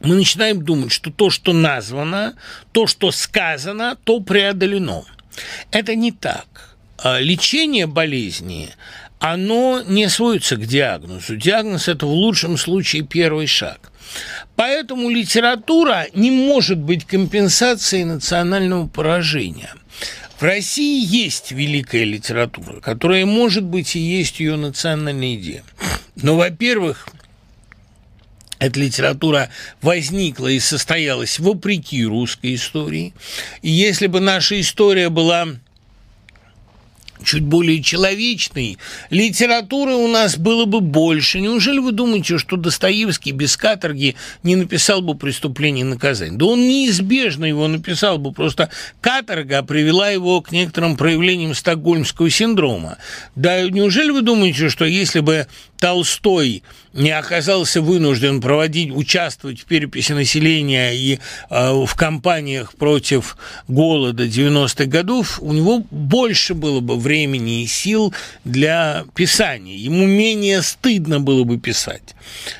Speaker 1: мы начинаем думать, что то, что названо, то, что сказано, то преодолено. Это не так. А лечение болезни, оно не сводится к диагнозу. Диагноз – это в лучшем случае первый шаг. Поэтому литература не может быть компенсацией национального поражения. В России есть великая литература, которая, может быть, и есть ее национальная идея. Но, во-первых, эта литература возникла и состоялась вопреки русской истории. И если бы наша история была чуть более человечной, литературы у нас было бы больше. Неужели вы думаете, что Достоевский без каторги не написал бы «Преступление и наказание»? Да он неизбежно его написал бы, просто каторга привела его к некоторым проявлениям стокгольмского синдрома. Да неужели вы думаете, что если бы Толстой не оказался вынужден проводить, участвовать в переписи населения и э, в кампаниях против голода 90-х годов, у него больше было бы времени и сил для писания. Ему менее стыдно было бы писать.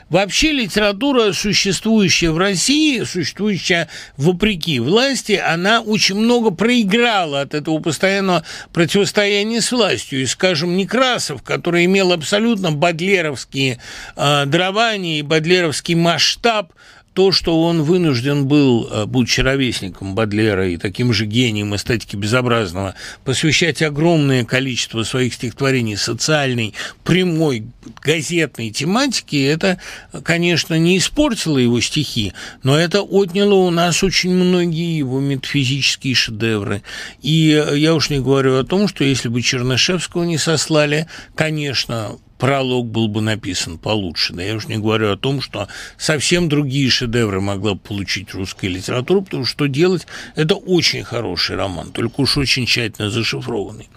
Speaker 1: Вообще литература, существующая в России, существующая вопреки власти, она очень много проиграла от этого постоянного противостояния с властью. И, скажем, Некрасов, который имел абсолютно бодлеровские э, дарования и бодлеровский масштаб, то, что он вынужден был, э, будучи ровесником Бадлера и таким же гением эстетики безобразного, посвящать огромное количество своих стихотворений социальной, прямой, газетной тематике, это, конечно, не испортило его стихи, но это отняло у нас очень многие его метафизические шедевры. И я уж не говорю о том, что если бы Чернышевского не сослали, конечно, пролог был бы написан получше. Да я уж не говорю о том, что совсем другие шедевры могла бы получить русская литература, потому что делать это очень хороший роман, только уж очень тщательно зашифрованный.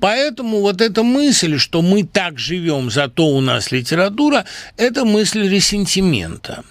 Speaker 1: Поэтому вот эта мысль, что мы так живем, зато у нас литература, это мысль ресентимента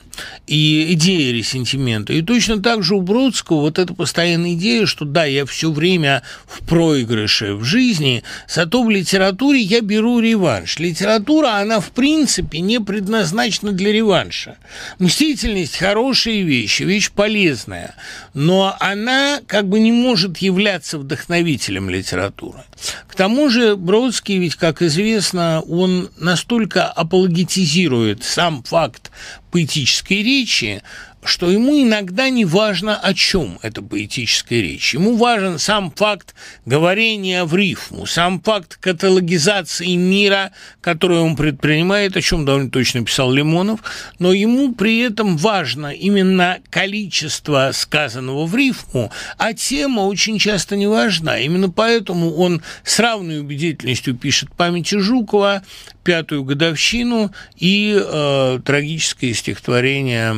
Speaker 1: и идея ресентимента. И точно так же у Бродского вот эта постоянная идея, что да, я все время в проигрыше в жизни, зато в литературе я беру реванш. Литература, она в принципе не предназначена для реванша. Мстительность – хорошая вещь, вещь полезная, но она как бы не может являться вдохновителем литературы. К тому же Бродский ведь, как известно, он настолько апологетизирует сам факт поэтической речи, что ему иногда не важно, о чем эта поэтическая речь. Ему важен сам факт говорения в рифму, сам факт каталогизации мира, который он предпринимает, о чем довольно точно писал Лимонов, но ему при этом важно именно количество сказанного в рифму, а тема очень часто не важна. Именно поэтому он с равной убедительностью пишет памяти Жукова, пятую годовщину и э, трагическое стихотворение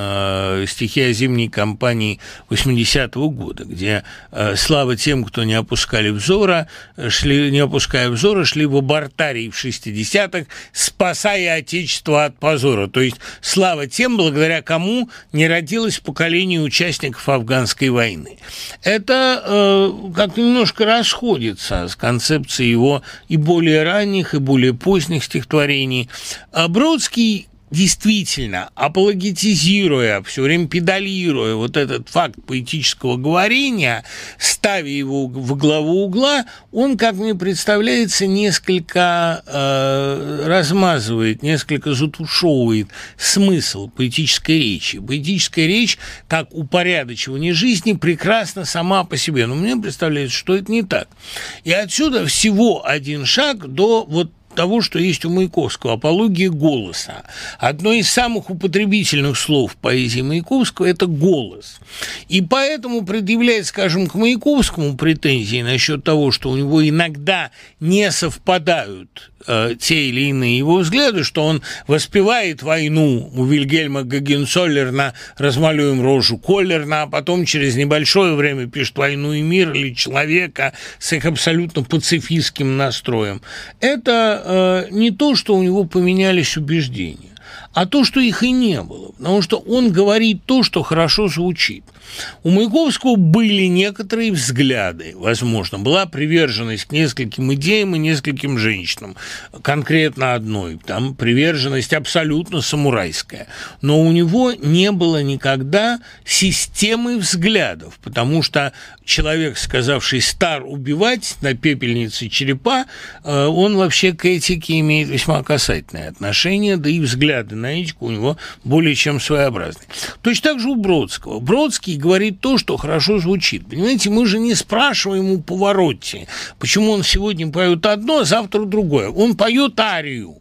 Speaker 1: э, стихи о зимней кампании 80-го года, где э, слава тем, кто не опускали взора, шли, не опуская взора, шли в абортарии в 60-х, спасая Отечество от позора. То есть слава тем, благодаря кому не родилось поколение участников афганской войны. Это э, как немножко расходится с концепцией его и более ранних, и более поздних стихотворений. А Бродский действительно, апологетизируя, все время педалируя вот этот факт поэтического говорения, ставя его в главу угла, он, как мне представляется, несколько э, размазывает, несколько затушевывает смысл поэтической речи. Поэтическая речь, как упорядочивание жизни, прекрасна сама по себе. Но мне представляется, что это не так. И отсюда всего один шаг до вот того, что есть у Маяковского, апология голоса. Одно из самых употребительных слов поэзии Маяковского – это голос. И поэтому предъявляет, скажем, к Маяковскому претензии насчет того, что у него иногда не совпадают э, те или иные его взгляды, что он воспевает войну у Вильгельма Гагенцоллерна «Размалюем рожу Коллерна», а потом через небольшое время пишет «Войну и мир» или «Человека» с их абсолютно пацифистским настроем. Это э, не то, что у него поменялись убеждения, а то, что их и не было, потому что он говорит то, что хорошо звучит – у Маяковского были некоторые взгляды, возможно, была приверженность к нескольким идеям и нескольким женщинам, конкретно одной, там приверженность абсолютно самурайская, но у него не было никогда системы взглядов, потому что человек, сказавший «стар убивать» на пепельнице черепа, э, он вообще к этике имеет весьма касательное отношение, да и взгляды на этику у него более чем своеобразные. Точно так же у Бродского. Бродский говорит то, что хорошо звучит. Понимаете, мы же не спрашиваем у Повороте, почему он сегодня поет одно, а завтра другое. Он поет арию.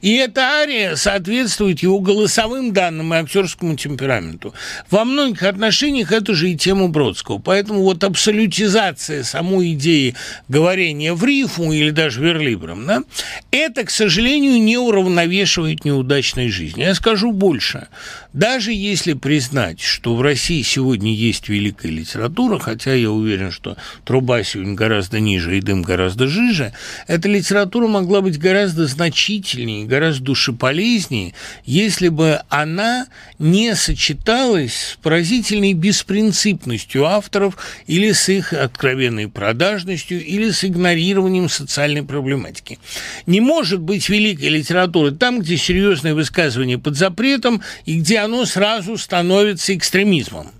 Speaker 1: И эта ария соответствует его голосовым данным и актерскому темпераменту. Во многих отношениях это же и тема Бродского. Поэтому вот абсолютизация самой идеи говорения в рифму или даже верлибром, да, это, к сожалению, не уравновешивает неудачной жизни. Я скажу больше. Даже если признать, что в России сегодня есть великая литература, хотя я уверен, что труба сегодня гораздо ниже и дым гораздо жиже, эта литература могла быть гораздо значительнее, гораздо душеполезнее, если бы она не сочеталась с поразительной беспринципностью авторов или с их откровенной продажностью, или с игнорированием социальной проблематики. Не может быть великой литературы там, где серьезные высказывания под запретом и где оно сразу становится экстремизмом.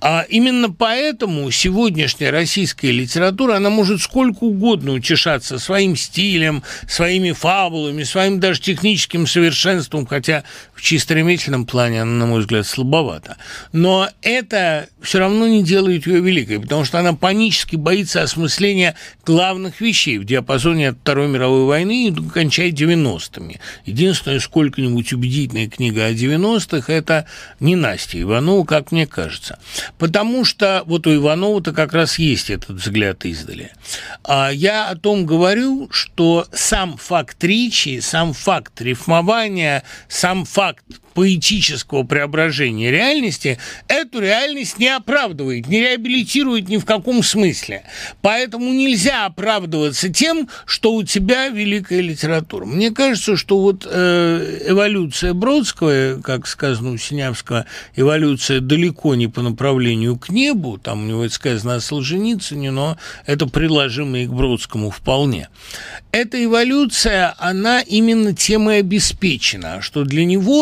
Speaker 1: А именно поэтому сегодняшняя российская литература, она может сколько угодно утешаться своим стилем, своими фабулами, своим даже техническим совершенством, хотя чисто ремесленном плане она, на мой взгляд, слабовата. Но это все равно не делает ее великой, потому что она панически боится осмысления главных вещей в диапазоне от Второй мировой войны и кончает 90-ми. Единственная сколько-нибудь убедительная книга о 90-х – это не Настя Иванова, как мне кажется. Потому что вот у Иванова-то как раз есть этот взгляд издали. А я о том говорю, что сам факт речи, сам факт рифмования, сам факт поэтического преображения реальности, эту реальность не оправдывает, не реабилитирует ни в каком смысле. Поэтому нельзя оправдываться тем, что у тебя великая литература. Мне кажется, что вот э, эволюция Бродского, как сказано у Синявского, эволюция далеко не по направлению к небу, там у него это сказано о Солженицыне, но это приложимо и к Бродскому вполне. Эта эволюция, она именно тем и обеспечена, что для него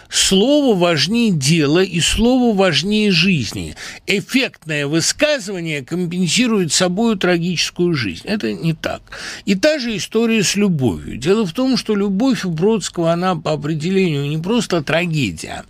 Speaker 1: Слово важнее дела и слово важнее жизни. Эффектное высказывание компенсирует собой трагическую жизнь. Это не так. И та же история с любовью. Дело в том, что любовь у Бродского, она по определению не просто трагедия,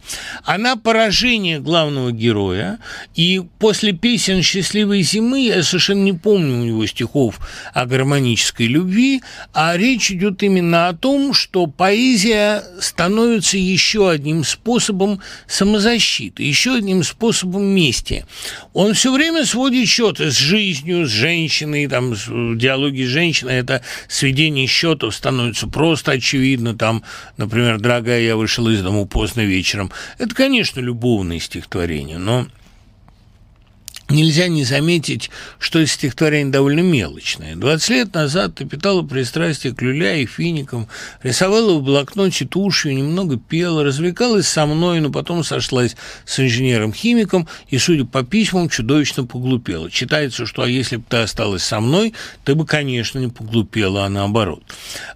Speaker 1: она поражение главного героя. И после песен «Счастливой зимы» я совершенно не помню у него стихов о гармонической любви, а речь идет именно о том, что поэзия становится еще одним одним способом самозащиты, еще одним способом мести. Он все время сводит счеты с жизнью, с женщиной, там, с, диалоги с женщиной, это сведение счетов становится просто очевидно, там, например, «Дорогая, я вышел из дому поздно вечером». Это, конечно, любовное стихотворение, но Нельзя не заметить, что стихотворение довольно мелочное. 20 лет назад ты питала пристрастие к люля и финикам, рисовала в блокноте тушью, немного пела, развлекалась со мной, но потом сошлась с инженером-химиком и, судя по письмам, чудовищно поглупела. Читается, что а если бы ты осталась со мной, ты бы, конечно, не поглупела, а наоборот.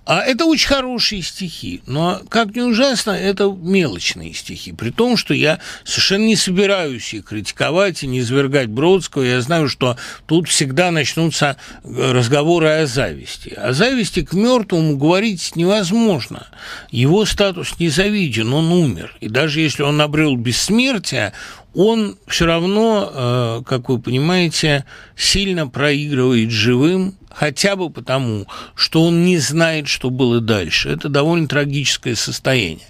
Speaker 1: А это очень хорошие стихи, но, как ни ужасно, это мелочные стихи, при том, что я совершенно не собираюсь их критиковать и не извергать Бродского, я знаю, что тут всегда начнутся э, разговоры о зависти. О зависти к мертвому говорить невозможно. Его статус незавиден, он умер. И даже если он обрел бессмертие, он все равно, э, как вы понимаете, сильно проигрывает живым, хотя бы потому, что он не знает, что было дальше. Это довольно трагическое состояние.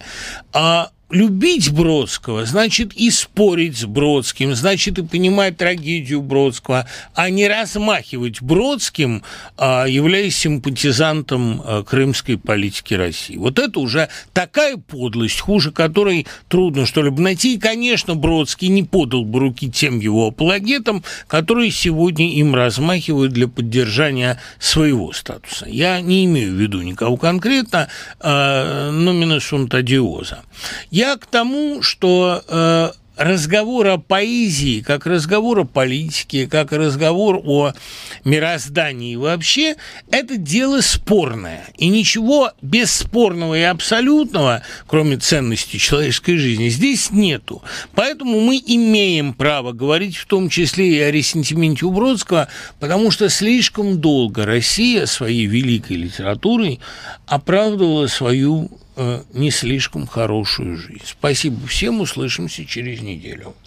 Speaker 1: А любить Бродского, значит и спорить с Бродским, значит и понимать трагедию Бродского, а не размахивать Бродским, а, являясь симпатизантом а, крымской политики России. Вот это уже такая подлость, хуже которой трудно что-либо найти. И, конечно, Бродский не подал бы руки тем его апологетам, которые сегодня им размахивают для поддержания своего статуса. Я не имею в виду никого конкретно, но минусунт одиоза. Я к тому, что э, разговор о поэзии, как разговор о политике, как разговор о мироздании вообще, это дело спорное. И ничего бесспорного и абсолютного, кроме ценности человеческой жизни, здесь нету. Поэтому мы имеем право говорить в том числе и о ресентименте у Бродского, потому что слишком долго Россия своей великой литературой оправдывала свою не слишком хорошую жизнь. Спасибо всем, услышимся через неделю.